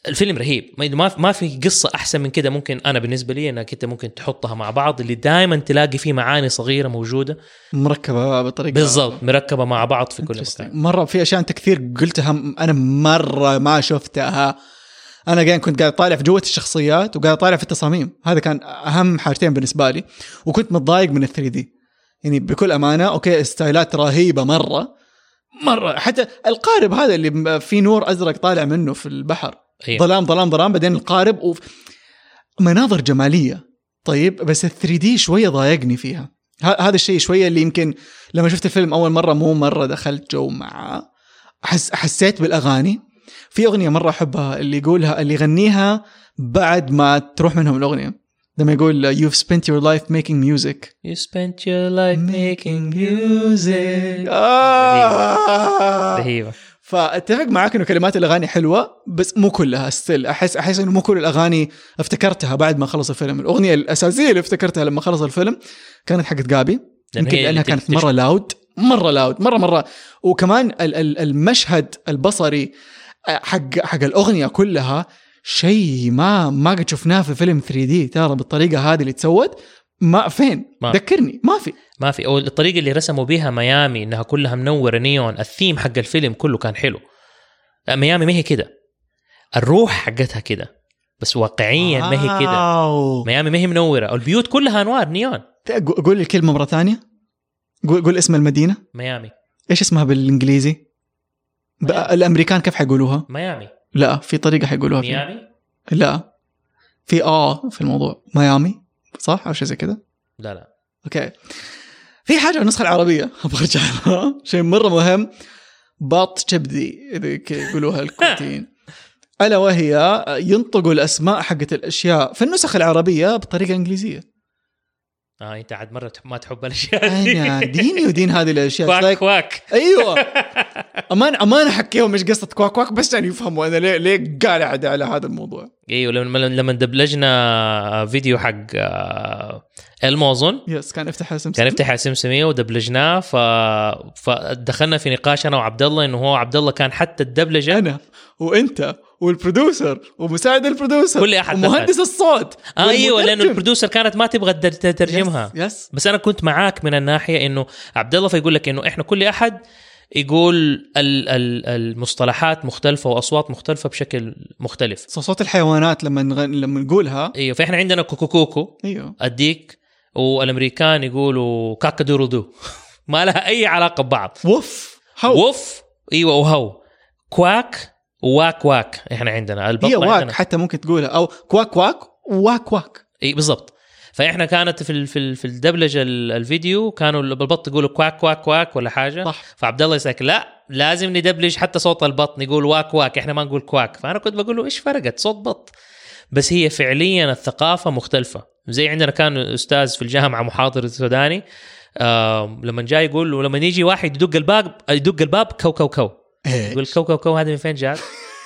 الفيلم رهيب. ما ما في قصة أحسن من كده ممكن أنا بالنسبة لي إنك أنت ممكن تحطها مع بعض اللي دائما تلاقي فيه معاني صغيرة موجودة. مركبة بطريقة بالضبط مركبة مع بعض في كل. مكان. مرة في أشياء أنت كثير قلتها أنا مرة ما شفتها. أنا قاعد كنت قاعد طالع في جوة الشخصيات وقاعد طالع في التصاميم. هذا كان أهم حاجتين بالنسبة لي. وكنت متضايق من ال 3 دي يعني بكل أمانة okay ستايلات رهيبة مرة. مرة. حتى القارب هذا اللي فيه نور أزرق طالع منه في البحر. أيوة. ظلام ظلام ظلام بعدين القارب وف... مناظر جمالية. طيب بس ال 3D شوية ضايقني فيها. ه- هذا الشيء شوية اللي يمكن لما شفت الفيلم أول مرة مو مرة دخلت جو معاه حس حسيت بالأغاني. في أغنية مرة أحبها اللي يقولها اللي يغنيها بعد ما تروح منهم الأغنية. لما يقول you've spent your life making music. You spent your life making music. آه. رهيبة. فأتفق معاك إنه كلمات الأغاني حلوة بس مو كلها still احس أحس إنه مو كل الأغاني افتكرتها بعد ما خلص الفيلم. الأغنية الأساسية اللي افتكرتها لما خلص الفيلم كانت حقت جابي لأن يمكن لأنها كانت. مرة loud مرة loud مره مرة. وكمان ال- ال- المشهد البصري حق حق الأغنية كلها شيء ما ما قد شفناه في فيلم 3 دي ترى بالطريقة هذه اللي تسوت ما فين؟ ما. ذكرني ما في. ما في. أو الطريقة اللي رسموا بيها ميامي إنها كلها منورة نيون الثيم حق الفيلم كله كان حلو. لا، ميامي ما هي كده. الروح حقتها كده بس واقعيا ما هي كده. ميامي ما هي منورة. البيوت كلها أنوار نيون. قو- قول الكلمة مرة ثانية. قول قول اسم المدينة. ميامي. إيش اسمها بالإنجليزي؟ ميامي. الأمريكان كيف حيقولوها؟ ميامي. لا في طريقة حيقولوها ميامي؟ لا في آه في الموضوع. ميامي. صح؟ أو شيء زي كده لا لا. أوكي. في حاجة النسخة العربية. أبغى أرجع لها. شيء مرة مهم. باط كبدي إذا يقولوها الكويتيين. ألا وهي ينطقوا الأسماء حقت الأشياء في النسخ العربية بطريقة إنجليزية. آه أنت عاد مرة تح- ما تحب الأشياء دي. أنا ديني ودين هذه الأشياء. كواك like- كواك. أيوه. أمان أمان أحكيهم إيش قصة كواك كواك بس يعني يفهموا أنا ليه ليه قاعد على هذا الموضوع. أيوه لما لما دبلجنا فيديو حق آه، المو اظن يس كان افتح اسم كان يفتح على سمسميه ودبلجناه ف... فدخلنا في نقاش أنا وعبد الله إنه هو عبد الله كان حتى الدبلجة. أنا وأنت. والبرودوسر ومساعد البرودوسر كل أحد ومهندس الصوت. آه أيوه لأنه. البرودوسر كانت ما تبغى تترجمها يس, يس. بس أنا كنت معاك من الناحية إنه عبد الله فيقول لك إنه إحنا كل أحد يقول ال- ال- المصطلحات مختلفة وأصوات مختلفة بشكل مختلف. صوت الحيوانات لما. لما نقولها. أيوه فإحنا عندنا كوكو كوكو. أيوه. الديك والأمريكان يقولوا cock-a-doodle-doo. ما لها أي علاقة ببعض. وف هو. وف أيوه وهو. quack وواك واك إحنا عندنا. البط هي واك عندنا. حتى ممكن تقولها. أو quack quack واك واك. إي بالضبط. فإحنا كانت في في في الدبلجة ال- الفيديو كانوا البط يقولوا quack quack quack ولا حاجة. صح. فعبد الله يسألك لا لازم ندبلج حتى صوت البط نقول واك واك إحنا ما نقول quack. فأنا كنت بقول له إيش فرقت؟ صوت بط. بس هي فعليا الثقافة مختلفة. زي عندنا كان أستاذ في الجامعة محاضر سوداني آه لما جاي يقول له لما يجي واحد يدق الباب يدق الباب كو كو كو. يقول كو كو كو هذا من فين جاء؟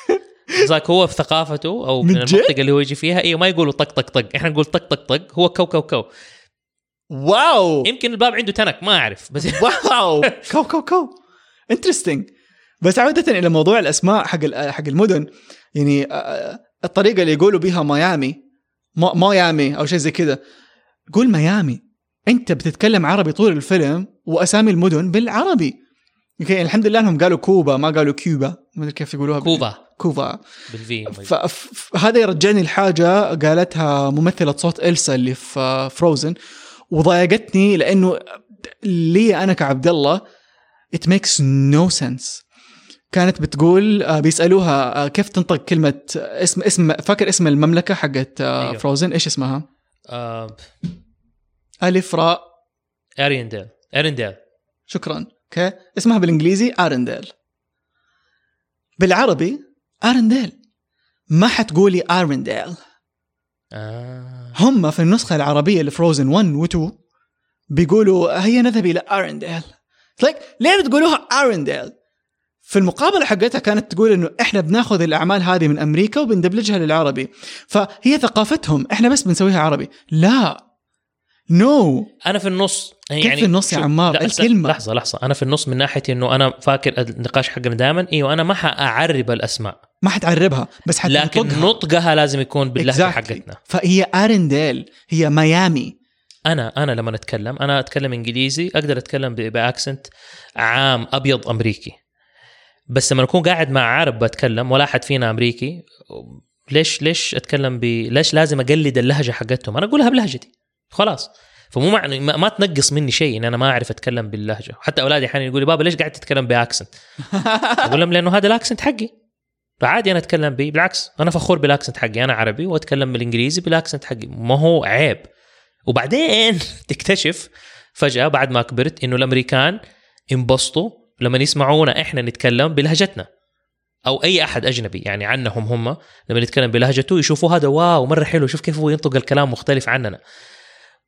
زاك هو في ثقافته أو من من؟ المنطقة اللي هو يجي فيها. أيوه ما يقولوا طق طق طق. إحنا نقول طق طق طق. هو كو كو كو wow! يمكن الباب عنده تنك ما أعرف. بس wow! كو كو كو interesting بس عودة إلى موضوع الأسماء حق حق المدن. يعني الطريقة اللي يقولوا بها ميامي ميامي أو شيء زي كذا. قول ميامي. أنت بتتكلم عربي طول الفيلم وأسامي المدن بالعربي. okay الحمد لله انهم قالوا كوبا ما قالوا كيوبا. ما أدري كيف يقولوها كوبا. كوبا. بالفي فهذا يرجعني لحاجة قالتها ممثلة صوت إلسا اللي في فروزن وضايقتني لأنه لي أنا كعبد الله it makes no sense. كانت بتقول آه، بيسألوها آه، كيف تنطق كلمة آه، اسم اسم فاكر اسم المملكة حقت أيوه. فروزن إيش اسمها؟ آه ألف راء. أرينديل. أرينديل. شكرا. okay اسمها بالإنجليزي ارنديل بالعربي ارنديل ما حتقولي ارنديل آه. هم في النسخة العربية لفروزن 1 و 2 بيقولوا هيا نذهب إلى أرنديل like ليه بتقولوها أرنديل في المقابلة حقتها كانت تقول إنه إحنا بناخذ الأعمال هذه من أمريكا وبندبلجها للعربي. فهي ثقافتهم إحنا بس بنسويها عربي. لا. نو no. أنا في النص. كيف في النص يا عمار؟ لا، الكلمة. لحظة لحظة. أنا في النص من ناحية إنه أنا فاكر النقاش حقنا دائما إيوه أنا ما حأعرب الأسماء. ما حتعربها بس لكن حتنطقها نطقها لازم يكون باللهجة Exactly. حقتنا. فهي أرنديل هي ميامي أنا أنا لما اتكلم أنا أتكلم إنجليزي أقدر أتكلم ب accent عام أبيض أمريكي. بس لما أكون قاعد مع عرب بتكلم ولا أحد فينا أمريكي ليش ليش أتكلم ب ليش لازم أقلد اللهجة حقتهم؟ أنا أقولها بلهجتي. خلاص. فمو معنى ما, تنقص مني شيء ان أنا ما أعرف أتكلم باللهجة. حتى أولادي أحيانا يقولوا بابا ليش قاعد تتكلم ب accent؟ أقول لهم لأنه هذا ال accent حقي. فعادي أنا أتكلم به بالعكس أنا فخور بال accent حقي. أنا عربي وأتكلم بالإنجليزي بال accent حقي. ما هو عيب. وبعدين تكتشف فجأة بعد ما كبرت إنه الأمريكان انبسطوا لما يسمعونا إحنا نتكلم بلهجتنا. أو أي أحد أجنبي. يعني عنهم هم لما نتكلم بلهجته يشوفوا هذا واو مرة حلو. شوف كيف هو ينطق الكلام مختلف عننا.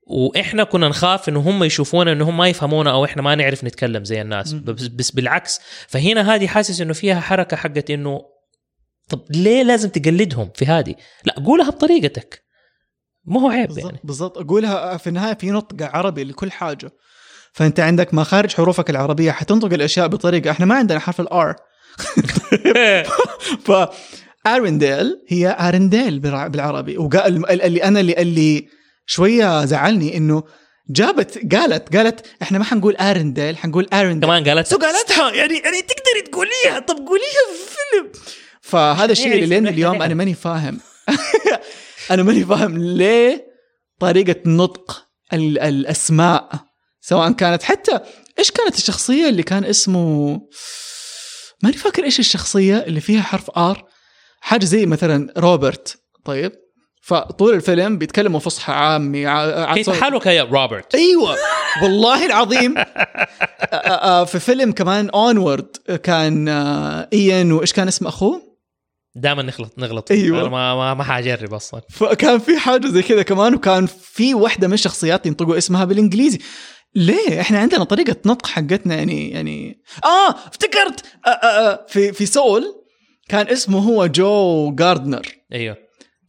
وإحنا كنا نخاف إنه هم يشوفونا إنه هم ما يفهمونا أو إحنا ما نعرف نتكلم زي الناس. بس, بس بالعكس فهنا هذه حاسس إنه فيها حركة حقت إنه طب ليه لازم تقلدهم في هذه؟ لا قولها بطريقتك. ما هو عيب يعني. بالضبط. أقولها في النهاية في نطق عربي لكل حاجة. فأنت عندك مخارج حروفك العربية حتنطق الأشياء بطريقة. إحنا ما عندنا حرف ال R ف ارنديل هي ارنديل بالع- بالعربي. وقال اللي أنا اللي اللي شوية زعلني إنه جابت قالت قالت إحنا ما حنقول آرنديل حنقول آرنديل. كمان قالت so قالتها يعني يعني تقدري تقوليها طب قوليها في فيلم. فهذا الشيء اللي نعرف لين اليوم أنا ماني فاهم. أنا ماني فاهم ليه طريقة نطق ال- الأسماء سواء كانت حتى إيش كانت الشخصية اللي كان اسمه؟ ماني فاكر إيش الشخصية اللي فيها حرف R حاجة زي مثلا روبرت. طيب؟ فطول الفيلم بيتكلموا فصحى عامي ع- كيف حالك يا روبرت؟ أيوه والله العظيم. آه، آه، آه، في فيلم كمان Onward كان آه، ايان وإيش كان اسم أخوه؟ دائما نغلط. نغلط. أنا ما ما ما حاجرب أصلا. فكان في حاجة زي كذا كمان وكان في واحدة من الشخصيات ينطقوا اسمها بالإنجليزي. ليه؟ إحنا عندنا طريقة نطق حقتنا يعني يعني. آه افتكرت! آه آه آه في في Soul كان اسمه هو جو جاردنر أيوه.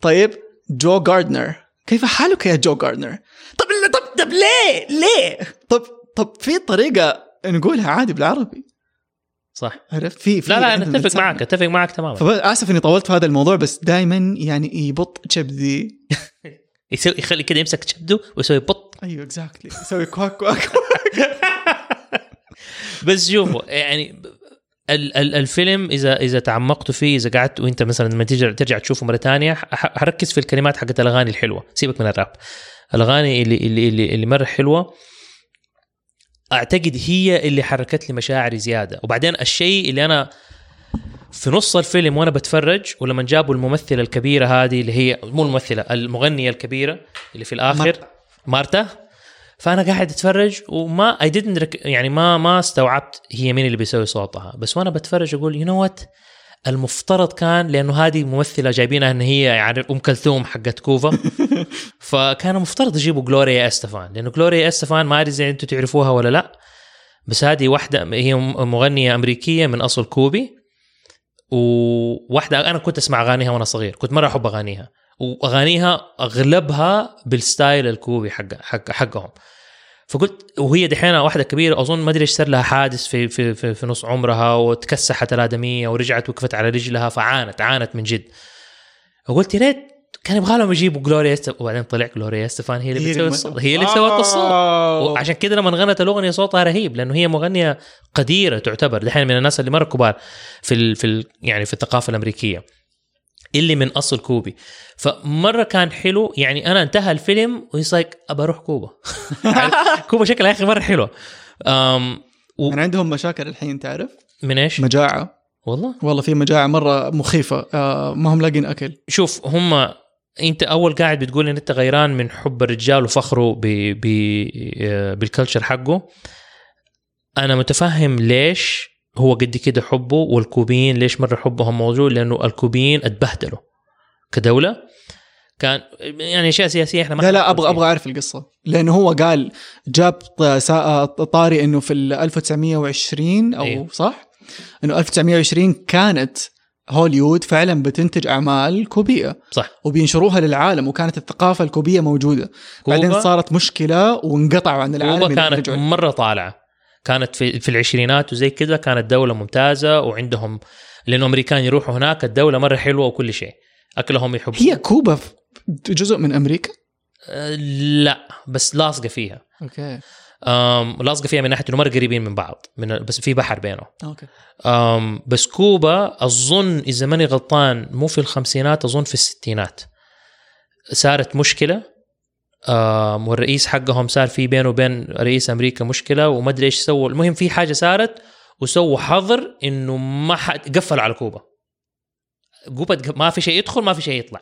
طيب جو جاردنر كيف حالك يا جو جاردنر طب طب طب ليه؟ ليه؟ طب طب في طريقة نقولها عادي بالعربي. صح. عرفت؟ في في لا لا أنا أتفق. معك أتفق معك تماما. فاسف إني طولت في هذا الموضوع بس دائما يعني يبط شبذي يسوي يخلي كده يمسك شده ويسوي بط. أيوه exactly يسوي quack quack. بس شوفوا يعني الفيلم إذا إذا تعمقتوا فيه إذا قعدت وأنت مثلا لما ترجع ترجع تشوفه مرة ثانية حركز في الكلمات حقت الأغاني الحلوة. سيبك من الراب. الأغاني اللي اللي اللي, اللي مرة حلوة أعتقد هي اللي حركت لي مشاعري زيادة. وبعدين الشيء اللي أنا في نص الفيلم وأنا بتفرج ولما جابوا الممثلة الكبيرة هذه اللي هي مو الممثلة المغنية الكبيرة اللي في الآخر مارتا. مارتا؟ فأنا قاعد أتفرج وما I didn't rec- يعني ما ما استوعبت هي مين اللي بيسوي صوتها. بس وأنا بتفرج أقول you know what المفترض كان لأنه هذه ممثلة جايبينها إن هي يعني أم كلثوم حقت كوفا. فكان المفترض يجيبوا جلوريا استفان لأنه جلوريا استفان ما أدري إذا أنتم تعرفوها ولا لا. بس هذه واحدة هي مغنية أمريكية من أصل كوبي. وواحده أنا كنت أسمع أغانيها وأنا صغير. كنت مرة أحب أغانيها. وأغانيها أغلبها بال style الكوبي حق حق حقهم. فقلت وهي دحين واحدة كبيرة أظن ما أدري إيش صار لها حادث في في في, في نص عمرها وتكسحت الآدمية ورجعت وقفت على رجلها فعانت عانت من جد. وقلت يا ريت كان يبغى لهم يجيبوا جلوريا. وبعدين طلع جلوريا إستفان هي اللي بتسوي الصوت هي اللي سوت الصوت. وعشان كده لما غنت الأغنية صوتها رهيب لأنه هي مغنية قديرة تعتبر دحين من الناس اللي مره كبار في ال في ال يعني في الثقافة الأمريكية. اللي من أصل كوبي. فمرة كان حلو يعني أنا انتهى الفيلم وهي like أبى أروح كوبا. كوبا شكلها يا أخي مرة حلوة. أم و... يعني عندهم مشاكل الحين تعرف؟ من إيش؟ مجاعة. والله. والله في مجاعة مرة مخيفة. آه ما هم لاقين أكل. شوف هم أنت أول قاعد بتقول إن أنت غيران من حب الرجال وفخره ب... ب... بالكلتشر حقه. أنا متفهم ليش هو قد كده حبه والكوبيين ليش مرة حبهم موجود لأنه الكوبيين اتبهدلوا كدولة كان يعني أشياء سياسية إحنا ما لا لا أبغى. أبغى أعرف القصة لأنه هو قال جاب سا- طاري إنه في ال 1920 أو أيوه. صح؟ إنه 1920 كانت هوليوود فعلا بتنتج أعمال كوبية صح وبينشروها للعالم وكانت الثقافة الكوبية موجودة بعدين صارت مشكلة وانقطعوا عن العالم كوبا كانت. مرة طالعة كانت في في العشرينات وزي كذا كانت دولة ممتازة وعندهم لأنه أمريكان يروحوا هناك الدولة مرة حلوة وكل شيء. أكلهم يحبون. هي كوبا جزء من أمريكا؟ آه، لا بس لاصقة فيها. okay. أم لاصقة فيها من ناحية إنه مرة قريبين من بعض من بس في بحر بينهم. okay. أم بس كوبا أظن إذا ماني غلطان مو في الخمسينات أظن في الستينات. صارت مشكلة والرئيس حقهم صار في بينه وبين رئيس أمريكا مشكلة وما أدري إيش سووا. المهم في حاجة صارت وسووا حظر إنه ما حد قفلوا على كوبا. كوبا ما في شيء يدخل ما في شيء يطلع.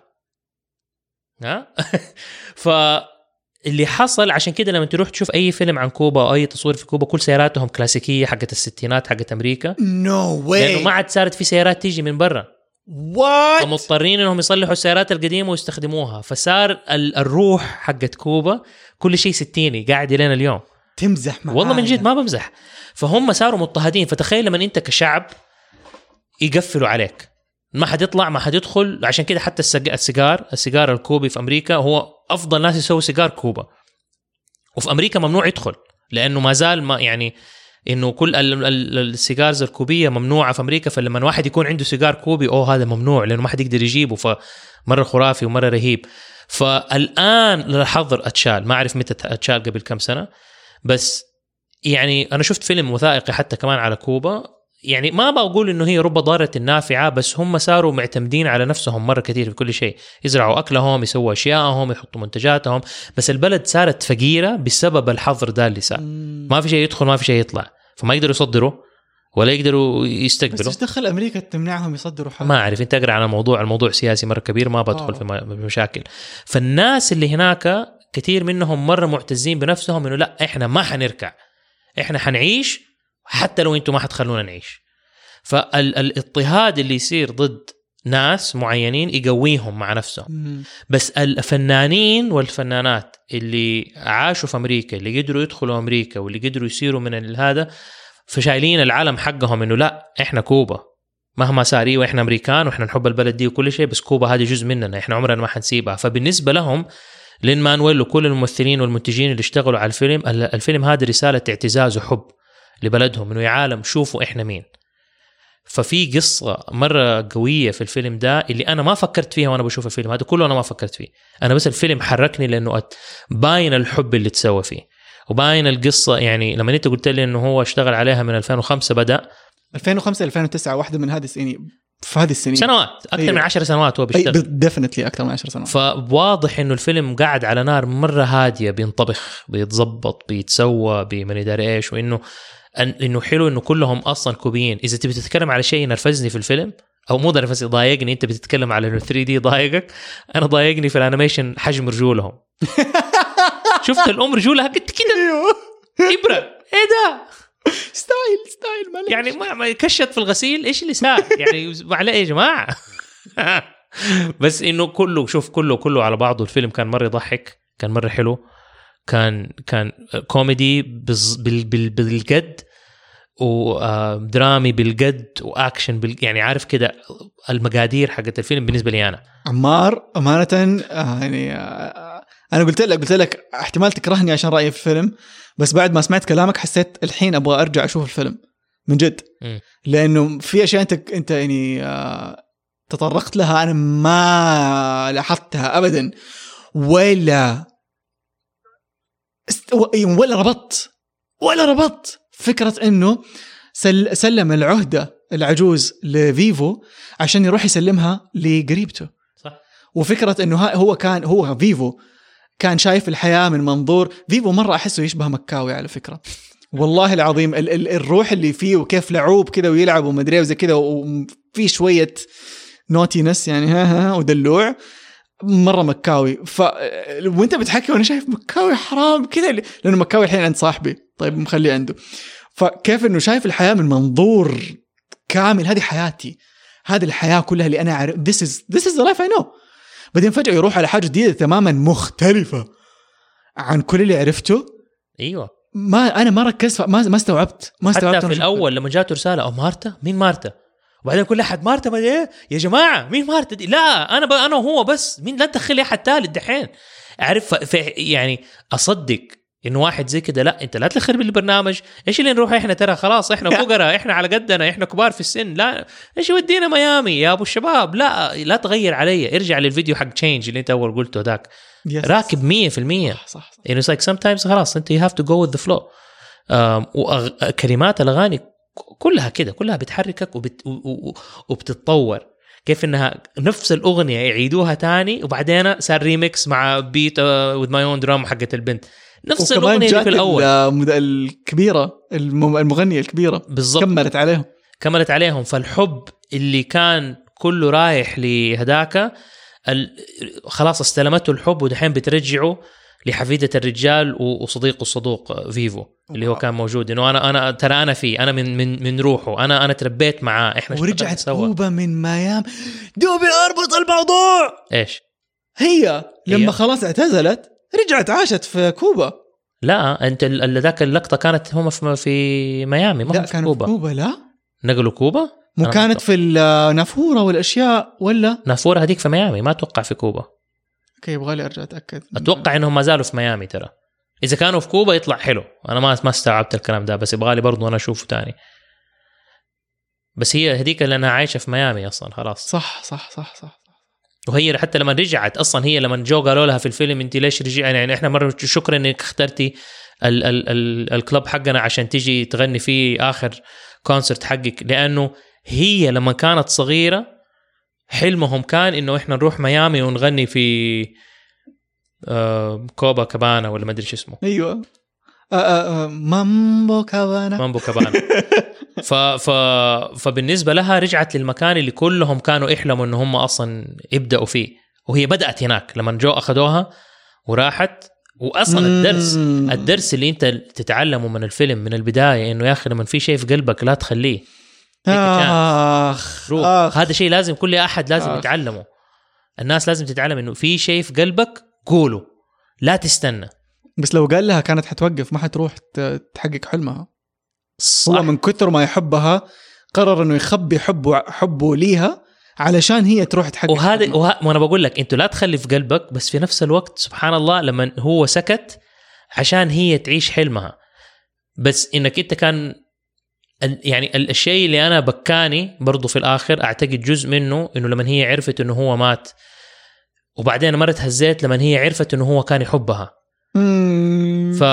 ها؟ فاللي حصل عشان كده لما تروح تشوف أي فيلم عن كوبا أو أي تصوير في كوبا كل سياراتهم كلاسيكية حقت الستينات حقت أمريكا. no لأنه way ما عاد صارت في سيارات تيجي من برا. what فمضطرين إنهم يصلحوا السيارات القديمة ويستخدموها. فصار ال- الروح حقت كوبا كل شيء ستيني قاعد لنا اليوم. تمزح معايا. والله من جد ما بمزح. فهم صاروا مضطهدين. فتخيل لما أنت كشعب يقفلوا عليك. ما حد يطلع ما حد يدخل. عشان كده حتى السيجار السيجار الكوبي في أمريكا هو أفضل ناس يسووا سيجار كوبا. وفي أمريكا ممنوع يدخل لأنه ما زال ما يعني إنه كل ال- ال- السيجارز الكوبية ممنوعة في أمريكا فلما واحد يكون عنده سيجار كوبي أوه هذا ممنوع لأنه ما حد يقدر يجيبه فمرة خرافي ومرة رهيب. فالآن الحظر أتشال. ما أعرف متى أتشال قبل كم سنة. بس يعني أنا شفت فيلم وثائقي حتى كمان على كوبا. يعني ما بقول إنه هي رب ضارة نافعه بس هم صاروا معتمدين على نفسهم مرة كثير في كل شيء. يزرعوا أكلهم يسووا اشيائهم يحطوا منتجاتهم بس البلد صارت فقيرة بسبب الحظر ده اللي صار. ما في شيء يدخل ما في شيء يطلع. فما يقدروا يصدروا ولا يقدروا بس يستقبلوا. إيش دخل أمريكا تمنعهم يصدروا حاجة؟ ما أعرف أنت أقرأ عن الموضوع الموضوع سياسي مرة كبير ما بدخل آه. في مشاكل فالناس اللي هناك كثير منهم مرة معتزين بنفسهم إنه لا إحنا ما حنركع. إحنا حنعيش حتى لو أنتم ما حتخلونا نعيش. فالاضطهاد اللي يصير ضد ناس معينين يقويهم مع نفسهم. بس الفنانين والفنانات اللي عاشوا في أمريكا اللي قدروا يدخلوا أمريكا واللي قدروا يصيروا من هذا فشايلين العلم حقهم إنه لا إحنا كوبا. مهما صار أيوه إحنا أمريكان وإحنا نحب البلد دي وكل شيء بس كوبا هذه جزء مننا إحنا عمرنا ما حنسيبها. فبالنسبة لهم لين مانويل وكل الممثلين والمنتجين اللي اشتغلوا على الفيلم ال- الفيلم هذا رسالة اعتزاز وحب. لبلدهم إنه يا عالم شوفوا إحنا مين. ففي قصة مرة قوية في الفيلم ده اللي أنا ما فكرت فيها وأنا بشوف الفيلم هذا كله أنا ما فكرت فيه. أنا بس الفيلم حركني لأنه أت- باين الحب اللي تسوى فيه. وباين القصة يعني لما أنت قلت لي أنه هو اشتغل عليها من 2005 بدأ. 2005 2009 واحدة من هذه السنين في هذه السنين. سنوات أكثر أيوة. من 10 سنوات هو بيشتغل. definitely أكثر من 10 سنوات. فواضح إنه الفيلم قاعد على نار مرة هادية بينطبخ بيتظبط بيتسوى بمن يدري إيش وإنه إنه حلو إنه كلهم أصلا كوبيين. إذا تبي تتكلم على شيء نرفزني في الفيلم أو مو نرفزني ضايقني أنت بتتكلم على إنه 3D ضايقك أنا ضايقني في ال animation حجم رجولهم. شفت الأم رجولها؟ قد كده. أيوه. إبرة. إيه ده؟ style style معلش يعني ما ما كشت في الغسيل إيش اللي صار يعني على إيه يا جماعة؟ بس إنه كله شوف كله كله على بعضه. الفيلم كان مرة يضحك كان مرة حلو. كان كان كوميدي بز- بال بال بالقد ودرامي بالقد وأكشن بال يعني عارف كده المقادير حقت الفيلم بالنسبة لي أنا عمار أمانة آه، يعني آه، أنا قلت لك قلت لك احتمال تكرهني عشان رأيي في الفيلم بس بعد ما سمعت كلامك حسيت الحين أبغى أرجع أشوف الفيلم من جد. لأنه في أشياء أنت أنت يعني آه، تطرقت لها أنا ما لاحظتها ابدا ولا ولا ربطت ولا ربطت فكرة إنه سل سلم العهدة العجوز لفيفو عشان يروح يسلمها لقريبته. صح. وفكرة إنه هو كان هو فيفو كان شايف الحياة من منظور فيفو مرة أحسه يشبه مكاوي على فكرة. والله العظيم ال ال الروح اللي فيه وكيف لعوب كذا ويلعب ومدري إيه وزي كذا وفي شوية naughtiness يعني ها ها ودلوع. مرة مكاوي. ف وانت بتحكي وأنا شايف مكاوي حرام كذا لأنه مكاوي الحين عند صاحبي. طيب مخليه عنده. فكيف إنه شايف الحياة من منظور كامل؟ هذه حياتي. هذه الحياة كلها اللي أنا اعرف this is this is the life I know. بعدين فجأة يروح على حاجة جديدة تماما مختلفة عن كل اللي عرفته. أيوه. ما أنا ما ركزت ما ما استوعبت. ما استوعبت حتى في. الأول لما جاته رسالة أو مارتا؟ مين مارتا؟ وبعدين كل أحد مارتا ما إيه يا جماعة مين مارتا دي؟ لا أنا ب... أنا وهو بس. مين؟ لا تدخل أحد ثالث دحين. أعرف ف... ف... يعني أصدق انه واحد زي كده لا أنت لا تدخل بالبرنامج. إيش اللي نروح إحنا؟ ترى خلاص إحنا فقراء إحنا على قدنا إحنا كبار في السن. لا إيش يودينا ميامي؟ يا أبو الشباب لا لا تغير علي. ارجع للفيديو حق change اللي أنت أول قلته ذاك. راكب 100% صح صح يعني it's like sometimes خلاص أنت have to go with the flow. um, وكلمات الاغاني كلها كده كلها بتحركك وبت وبتتطور. كيف إنها نفس الأغنية يعيدوها تاني وبعدين صار ريميكس مع beat with my own drum حقت البنت. نفس الأغنية اللي في الأول. الكبيرة الم- المغنية الكبيرة. بالضبط. كملت عليهم. كملت عليهم. فالحب اللي كان كله رايح لهداك خلاص استلمته الحب ودحين بترجعه. لحفيدة الرجال وصديقه الصدوق فيفو اللي هو. كان موجود. إنه أنا أنا ترى أنا فيه أنا من من من روحه. أنا أنا تربيت معاه. إحنا ورجعت سوا كوبا من ميام دوبي اربط الموضوع إيش؟ هي لما هي؟ خلاص اعتزلت رجعت عاشت في كوبا. لا أنت ذاك اللقطة كانت هم في في ميامي ما لا في كوبا. في كوبا لا. نقلوا كوبا؟ مو كانت في النافوره والأشياء ولا؟ نافورة هذيك في ميامي ما أتوقع في كوبا. okay يبغى لي أرجع أتأكد. أتوقع إنهم ما زالوا في ميامي ترى. إذا كانوا في كوبا يطلع حلو. أنا ما ما استوعبت الكلام ده بس يبغالي برضو أنا أشوفه تاني. بس هي هذيك اللي أنا عايشة في ميامي أصلا خلاص. صح صح صح صح وهي حتى لما رجعت أصلا هي لما جو قالوا لها في الفيلم انت ليش رجع يعني إحنا مرة شكرا إنك اخترتي ال ال ال الكلب حقنا عشان تيجي تغني فيه آخر concert حقك. لأنه هي لما كانت صغيرة حلمهم كان إنه إحنا نروح ميامي ونغني في آه كوبا كابانا ولا ما أدري شو اسمه. أيوه. آه آه مامبو كافانا مامبو كابانا. ف ف فبالنسبة لها رجعت للمكان اللي كلهم كانوا يحلموا ان هم أصلا يبدأوا فيه وهي بدأت هناك لما جو أخذوها وراحت. واصلا الدرس. الدرس اللي أنت تتعلمه من الفيلم من البداية إنه يا أخي لما في شيء في قلبك لا تخليه. آخ روح. آخ. هذا شيء لازم كل أحد لازم آخ. يتعلمه. الناس لازم تتعلم إنه في شيء في قلبك قوله لا تستنى. بس لو قال لها كانت حتوقف ما حتروح تحقق حلمها. صح. هو من كثر ما يحبها قرر إنه يخبي حبه حبه ليها علشان هي تروح تحقق وهذا حلمها. وه... وأنا بقول لك انت لا تخلي في قلبك بس في نفس الوقت سبحان الله لما هو سكت عشان هي تعيش حلمها. بس إنك أنت كان يعني ال- الشيء اللي أنا بكاني برضو في الآخر أعتقد جزء منه إنه لما هي عرفت إنه هو مات. وبعدين مره تهزيت لما هي عرفت إنه هو كان يحبها. ف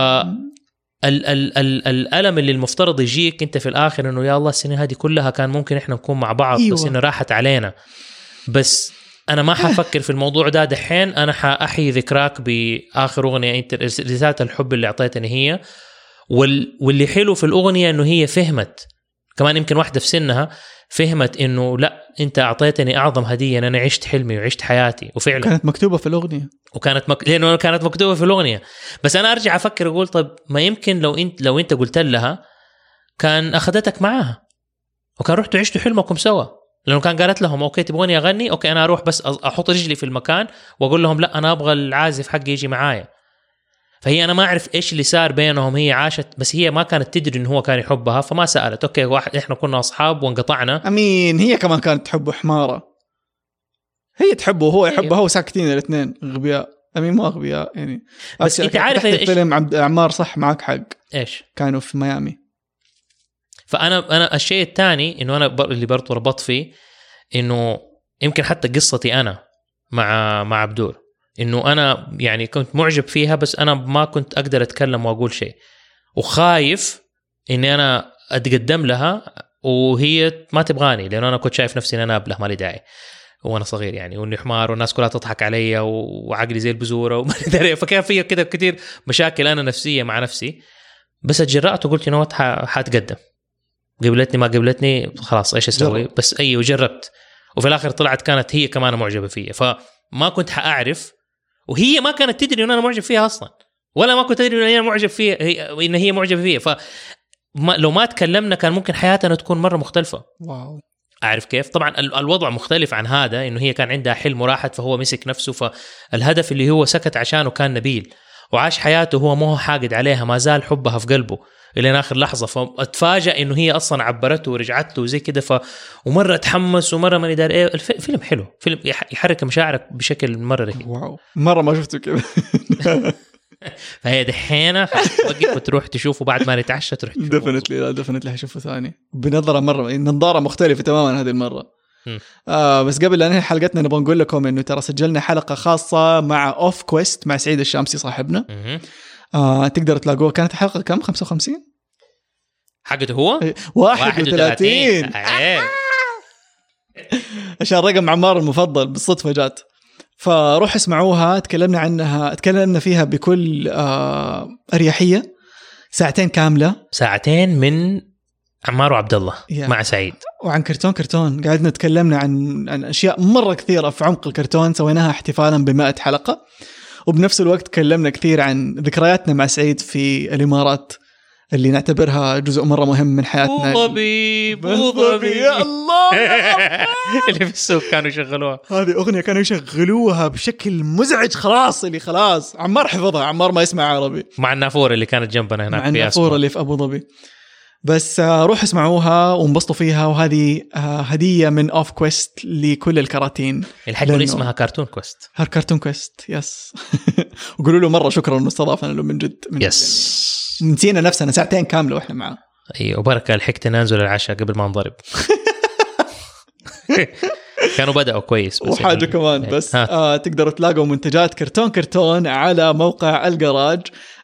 ال ال ال الألم اللي المفترض يجيك أنت في الآخر إنه يا الله السنين هذه كلها كان ممكن إحنا نكون مع بعض أيوة. بس إنه راحت علينا. بس أنا ما حفكر في الموضوع ده دحين. أنا حأحيي ذكراك بآخر أغنية إنت رسالة الحب اللي أعطيتني هي. وال واللي حلو في الأغنية إنه هي فهمت كمان يمكن واحدة في سنها فهمت إنه لا أنت أعطيتني أعظم هدية إن أنا عشت حلمي وعشت حياتي. وفعلا. كانت مكتوبة في الأغنية. وكانت مك... لأنه كانت مكتوبة في الأغنية. بس أنا أرجع أفكر أقول طب ما يمكن لو انت لو أنت قلت لها كان أخذتك معاها وكان رحتوا عشتوا حلمكم سوا. لأنه كان قالت لهم okay تبغوني أغني okay أنا أروح بس أحط رجلي في المكان وأقول لهم لا أنا أبغى العازف حقي يجي معايا. فهي أنا ما أعرف إيش اللي صار بينهم. هي عاشت بس هي ما كانت تدري انه هو كان يحبها فما سألت. أوكي واحد إحنا كنا أصحاب وانقطعنا. أمين هي كمان كانت تحبه حمارة. هي تحبه وهو يحبها أيوه. هو ساكتين الإثنين غبياء أمين مو أغبياء يعني. بس أنت عارف إيش- الفيلم عمار صح معك حق. إيش؟ كانوا في ميامي. فأنا أنا الشيء الثاني إنه أنا اللي برضه ربطت فيه إنه يمكن حتى قصتي أنا مع مع عبدور إنه أنا يعني كنت معجب فيها بس أنا ما كنت أقدر أتكلم وأقول شيء. وخايف إني أنا أتقدم لها وهي ما تبغاني لأنه أنا كنت شايف نفسي ان أنا أبله مالي داعي وأنا صغير يعني. وإني حمار والناس كلها تضحك علي وعقلي زي البزوره وما أدري فكان في كده كثير مشاكل أنا نفسية مع نفسي. بس اتجرأت وقلت يو حاتقدم قبلتني ما قبلتني خلاص إيش أسوي. بس أيوه جربت وفي الآخر طلعت كانت هي كمان معجبة فيا. فما كنت حأعرف وهي ما كانت تدري إن أنا معجب فيها أصلا. ولا ما كنت أدري إن أنا معجب فيها هي إن هي معجبة فيا. ف لو ما تكلمنا كان ممكن حياتنا تكون مرة مختلفة. واو. أعرف كيف؟ طبعا ال- الوضع مختلف عن هذا إنه هي كان عندها حلم وراحت فهو مسك نفسه فالهدف اللي هو سكت عشانه كان نبيل. وعاش حياته هو ما هو حاقد عليها ما زال حبها في قلبه إلى آخر لحظة. فاتفاجئ إنه هي أصلا عبرته ورجعت له وزي كده ف ومرة تحمس ومرة ماني داري. إيه الف- الفيلم حلو. فيلم يح- يحرك مشاعرك بشكل مرة رهيب. wow. مرة ما شفته كذا. فهي دحين توقف وتروح تشوفه بعد ما نتعشى تروح تشوفه. definitely لا definitely حشوفه ثاني. بنظرة مرة نظارة مختلفة تماما هذه المرة. مم. آه بس قبل لا ننهي حلقتنا نبغى نقول لكم إنه ترى سجلنا حلقة خاصة مع Off Quest مع سعيد الشامسي صاحبنا. آه تقدر تلاقوه. كانت الحلقة كم؟ 55 حقته هو؟ 31 إيه. عشان رقم عمار المفضل بالصدفة جات. فروح اسمعوها تكلمنا عنها تكلمنا فيها بكل آه أريحية. ساعتين كاملة. ساعتين من عمار وعبد الله يا. مع سعيد. وعن كرتون كرتون. قعدنا تكلمنا عن عن أشياء مرة كثيرة في عمق الكرتون. سويناها احتفالا ب حلقة. وبنفس الوقت تكلمنا كثير عن ذكرياتنا مع سعيد في الإمارات اللي نعتبرها جزء مرة مهم من حياتنا. بو ظبي بو بو ظبي يا الله. اللي في السوق كانوا يشغلوها. هذه أغنية كانوا يشغلوها بشكل مزعج خلاص اللي خلاص. عمار حفظها عمار ما يسمع عربي. مع النافورة اللي كانت جنبنا هناك مع في النافورة. اللي في أبو ظبي. بس آه، روحوا اسمعوها وانبسطوا فيها. وهذه آه، هدية من Off Quest لكل الكراتين. الحلقة لأنه- اسمها كرتون Quest هار كرتون Quest yes وقولوا له مرة شكرا انه استضافنا له من جد من يس يعني. نسينا نفسنا ساعتين كاملة وإحنا معاه أيوه وبركه لحقتنا ننزل العشاء قبل ما نضرب. كانوا بدأوا كويس بس وحاجة يعني- كمان بس ها. آه تقدروا تلاقوا منتجات كرتون كرتون على موقع الجراج.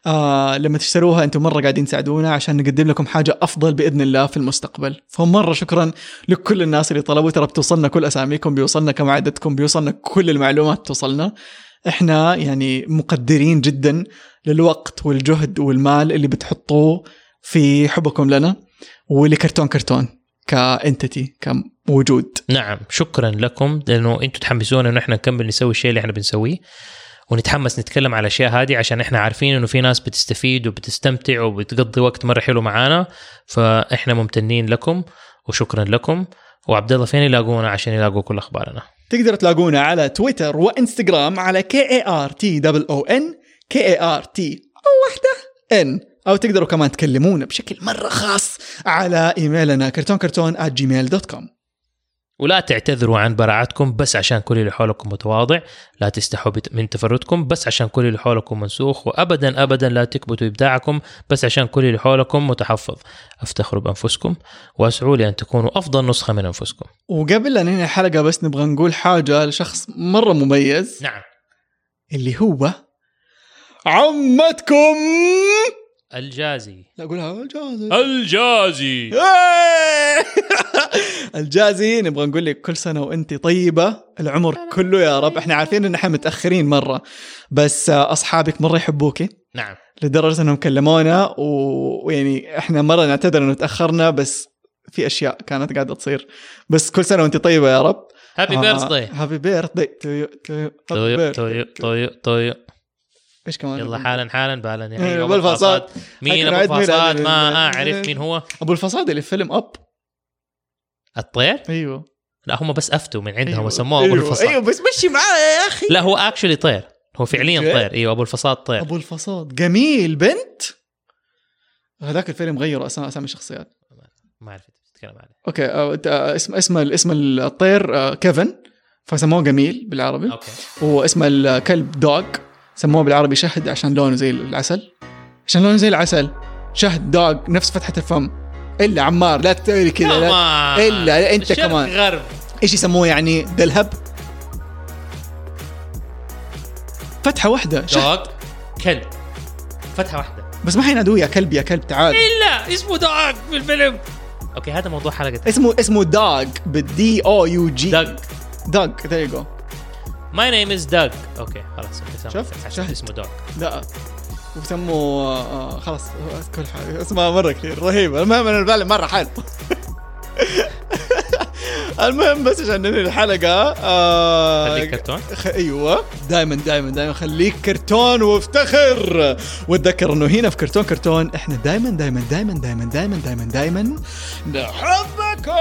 آه لما تشتروها أنتم مرة قاعدين تساعدونا عشان نقدم لكم حاجة أفضل بإذن الله في المستقبل. فمره شكرا لكل الناس اللي طلبوا. ترى بتوصلنا كل أساميكم بيوصلنا كم عددكم بيوصلنا كل المعلومات توصلنا. إحنا يعني مقدرين جدا للوقت والجهد والمال اللي بتحطوه في حبكم لنا ولكرتون كرتون كإنتيتي كوجود. نعم شكرا لكم لأنه أنتم تحمسونا إنه إحنا نكمل نسوي الشيء اللي إحنا بنسويه. ونتحمس نتكلم على الأشياء هذه عشان إحنا عارفين إنه في ناس بتستفيد وبتستمتع وبتقضي وقت مره حلو معانا. فإحنا ممتنين لكم وشكرا لكم. وعبد الله فين يلاقونا عشان يلاقوا كل أخبارنا؟ تقدروا تلاقونا على تويتر وإنستغرام على K A R T double O N K A R T واحدة N أو تقدروا كمان تكلمونا بشكل مرة خاص على إيميلنا كرتون كرتون dot com ولا تعتذروا عن براعتكم بس عشان كل اللي حولكم متواضع لا تستحوا من تفردكم بس عشان كل اللي حولكم منسوخ وابدا ابدا لا تكبتوا إبداعكم بس عشان كل اللي حولكم متحفظ. أفتخروا بأنفسكم وأسعوا لأن تكونوا أفضل نسخة من أنفسكم. وقبل لا ننهي الحلقة بس نبغى نقول حاجة لشخص مرة مميز. نعم. اللي هو عمتكم. الجازي. لا قولها الجازي. الجازي. الجازي نبغى نقول لك كل سنة وانت طيبة. العمر كله يا رب. إحنا عارفين إن إحنا متأخرين مرة. بس أصحابك مرة يحبوكي. نعم. لدرجة إنهم كلمونا و- ويعني إحنا مرة نعتذر إنه تأخرنا. بس في أشياء كانت قاعدة تصير. بس كل سنة وانت طيبة يا رب. happy birthday happy birthday to to you طيب إيش كمان؟ يلا حالا حالا بالا إيه، يحيي أبو أبو الفصاد. مين؟ أبو الفصاد؟ ال- ما أعرف مين هو. أبو الفصاد اللي في فيلم Up الطير؟ أيوه. لا هم بس أفتوا من عندهم أيوة. وسموه أبو أيوة. الفصاد أيوه بس مشي معاه يا أخي. لا هو actually طير. هو فعليا. طير. أيوه أبو الفصاد طير. أبو الفصاد جميل. بنت؟ هذاك الفيلم غيروا اسامي أسامي الشخصيات ما أعرف تتكلم عليه. okay اسم اسم اسم الطير آه، كيفن. فسموه جميل بالعربي. okay. واسم الكلب دوغ. سموه بالعربي شهد عشان لونه زي العسل. عشان لونه زي العسل. شهد دوغ. نفس فتحة الفم. إلا عمار لا تسوي كذا لا أنت الشرق كمان. غرب. إيش يسموه يعني؟ دلهب؟ فتحة واحدة. شهد dog كلب. فتحة واحدة. بس ما حينادوه يا كلب يا كلب تعال. إلا اسمه Doug في الفيلم okay هذا موضوع حلقة اسمه اسمه Doug بال D O U G Doug. Doug there you go my name is Doug. okay خلاص. شوف،. اسمه Doug. لا. وسموا آه خلاص كل حاجة. اسمها مرة كثير رهيبة. المهم أنا البالي مرة حلو. المهم بس عشان ننهي الحلقة آه خليك كرتون. خ... أيوه. دائما دائما دائما خليك كرتون وافتخر. واتذكر إنه هنا في كرتون كرتون إحنا دائما دائما دائما دائما دائما دائما دائما نحبكم.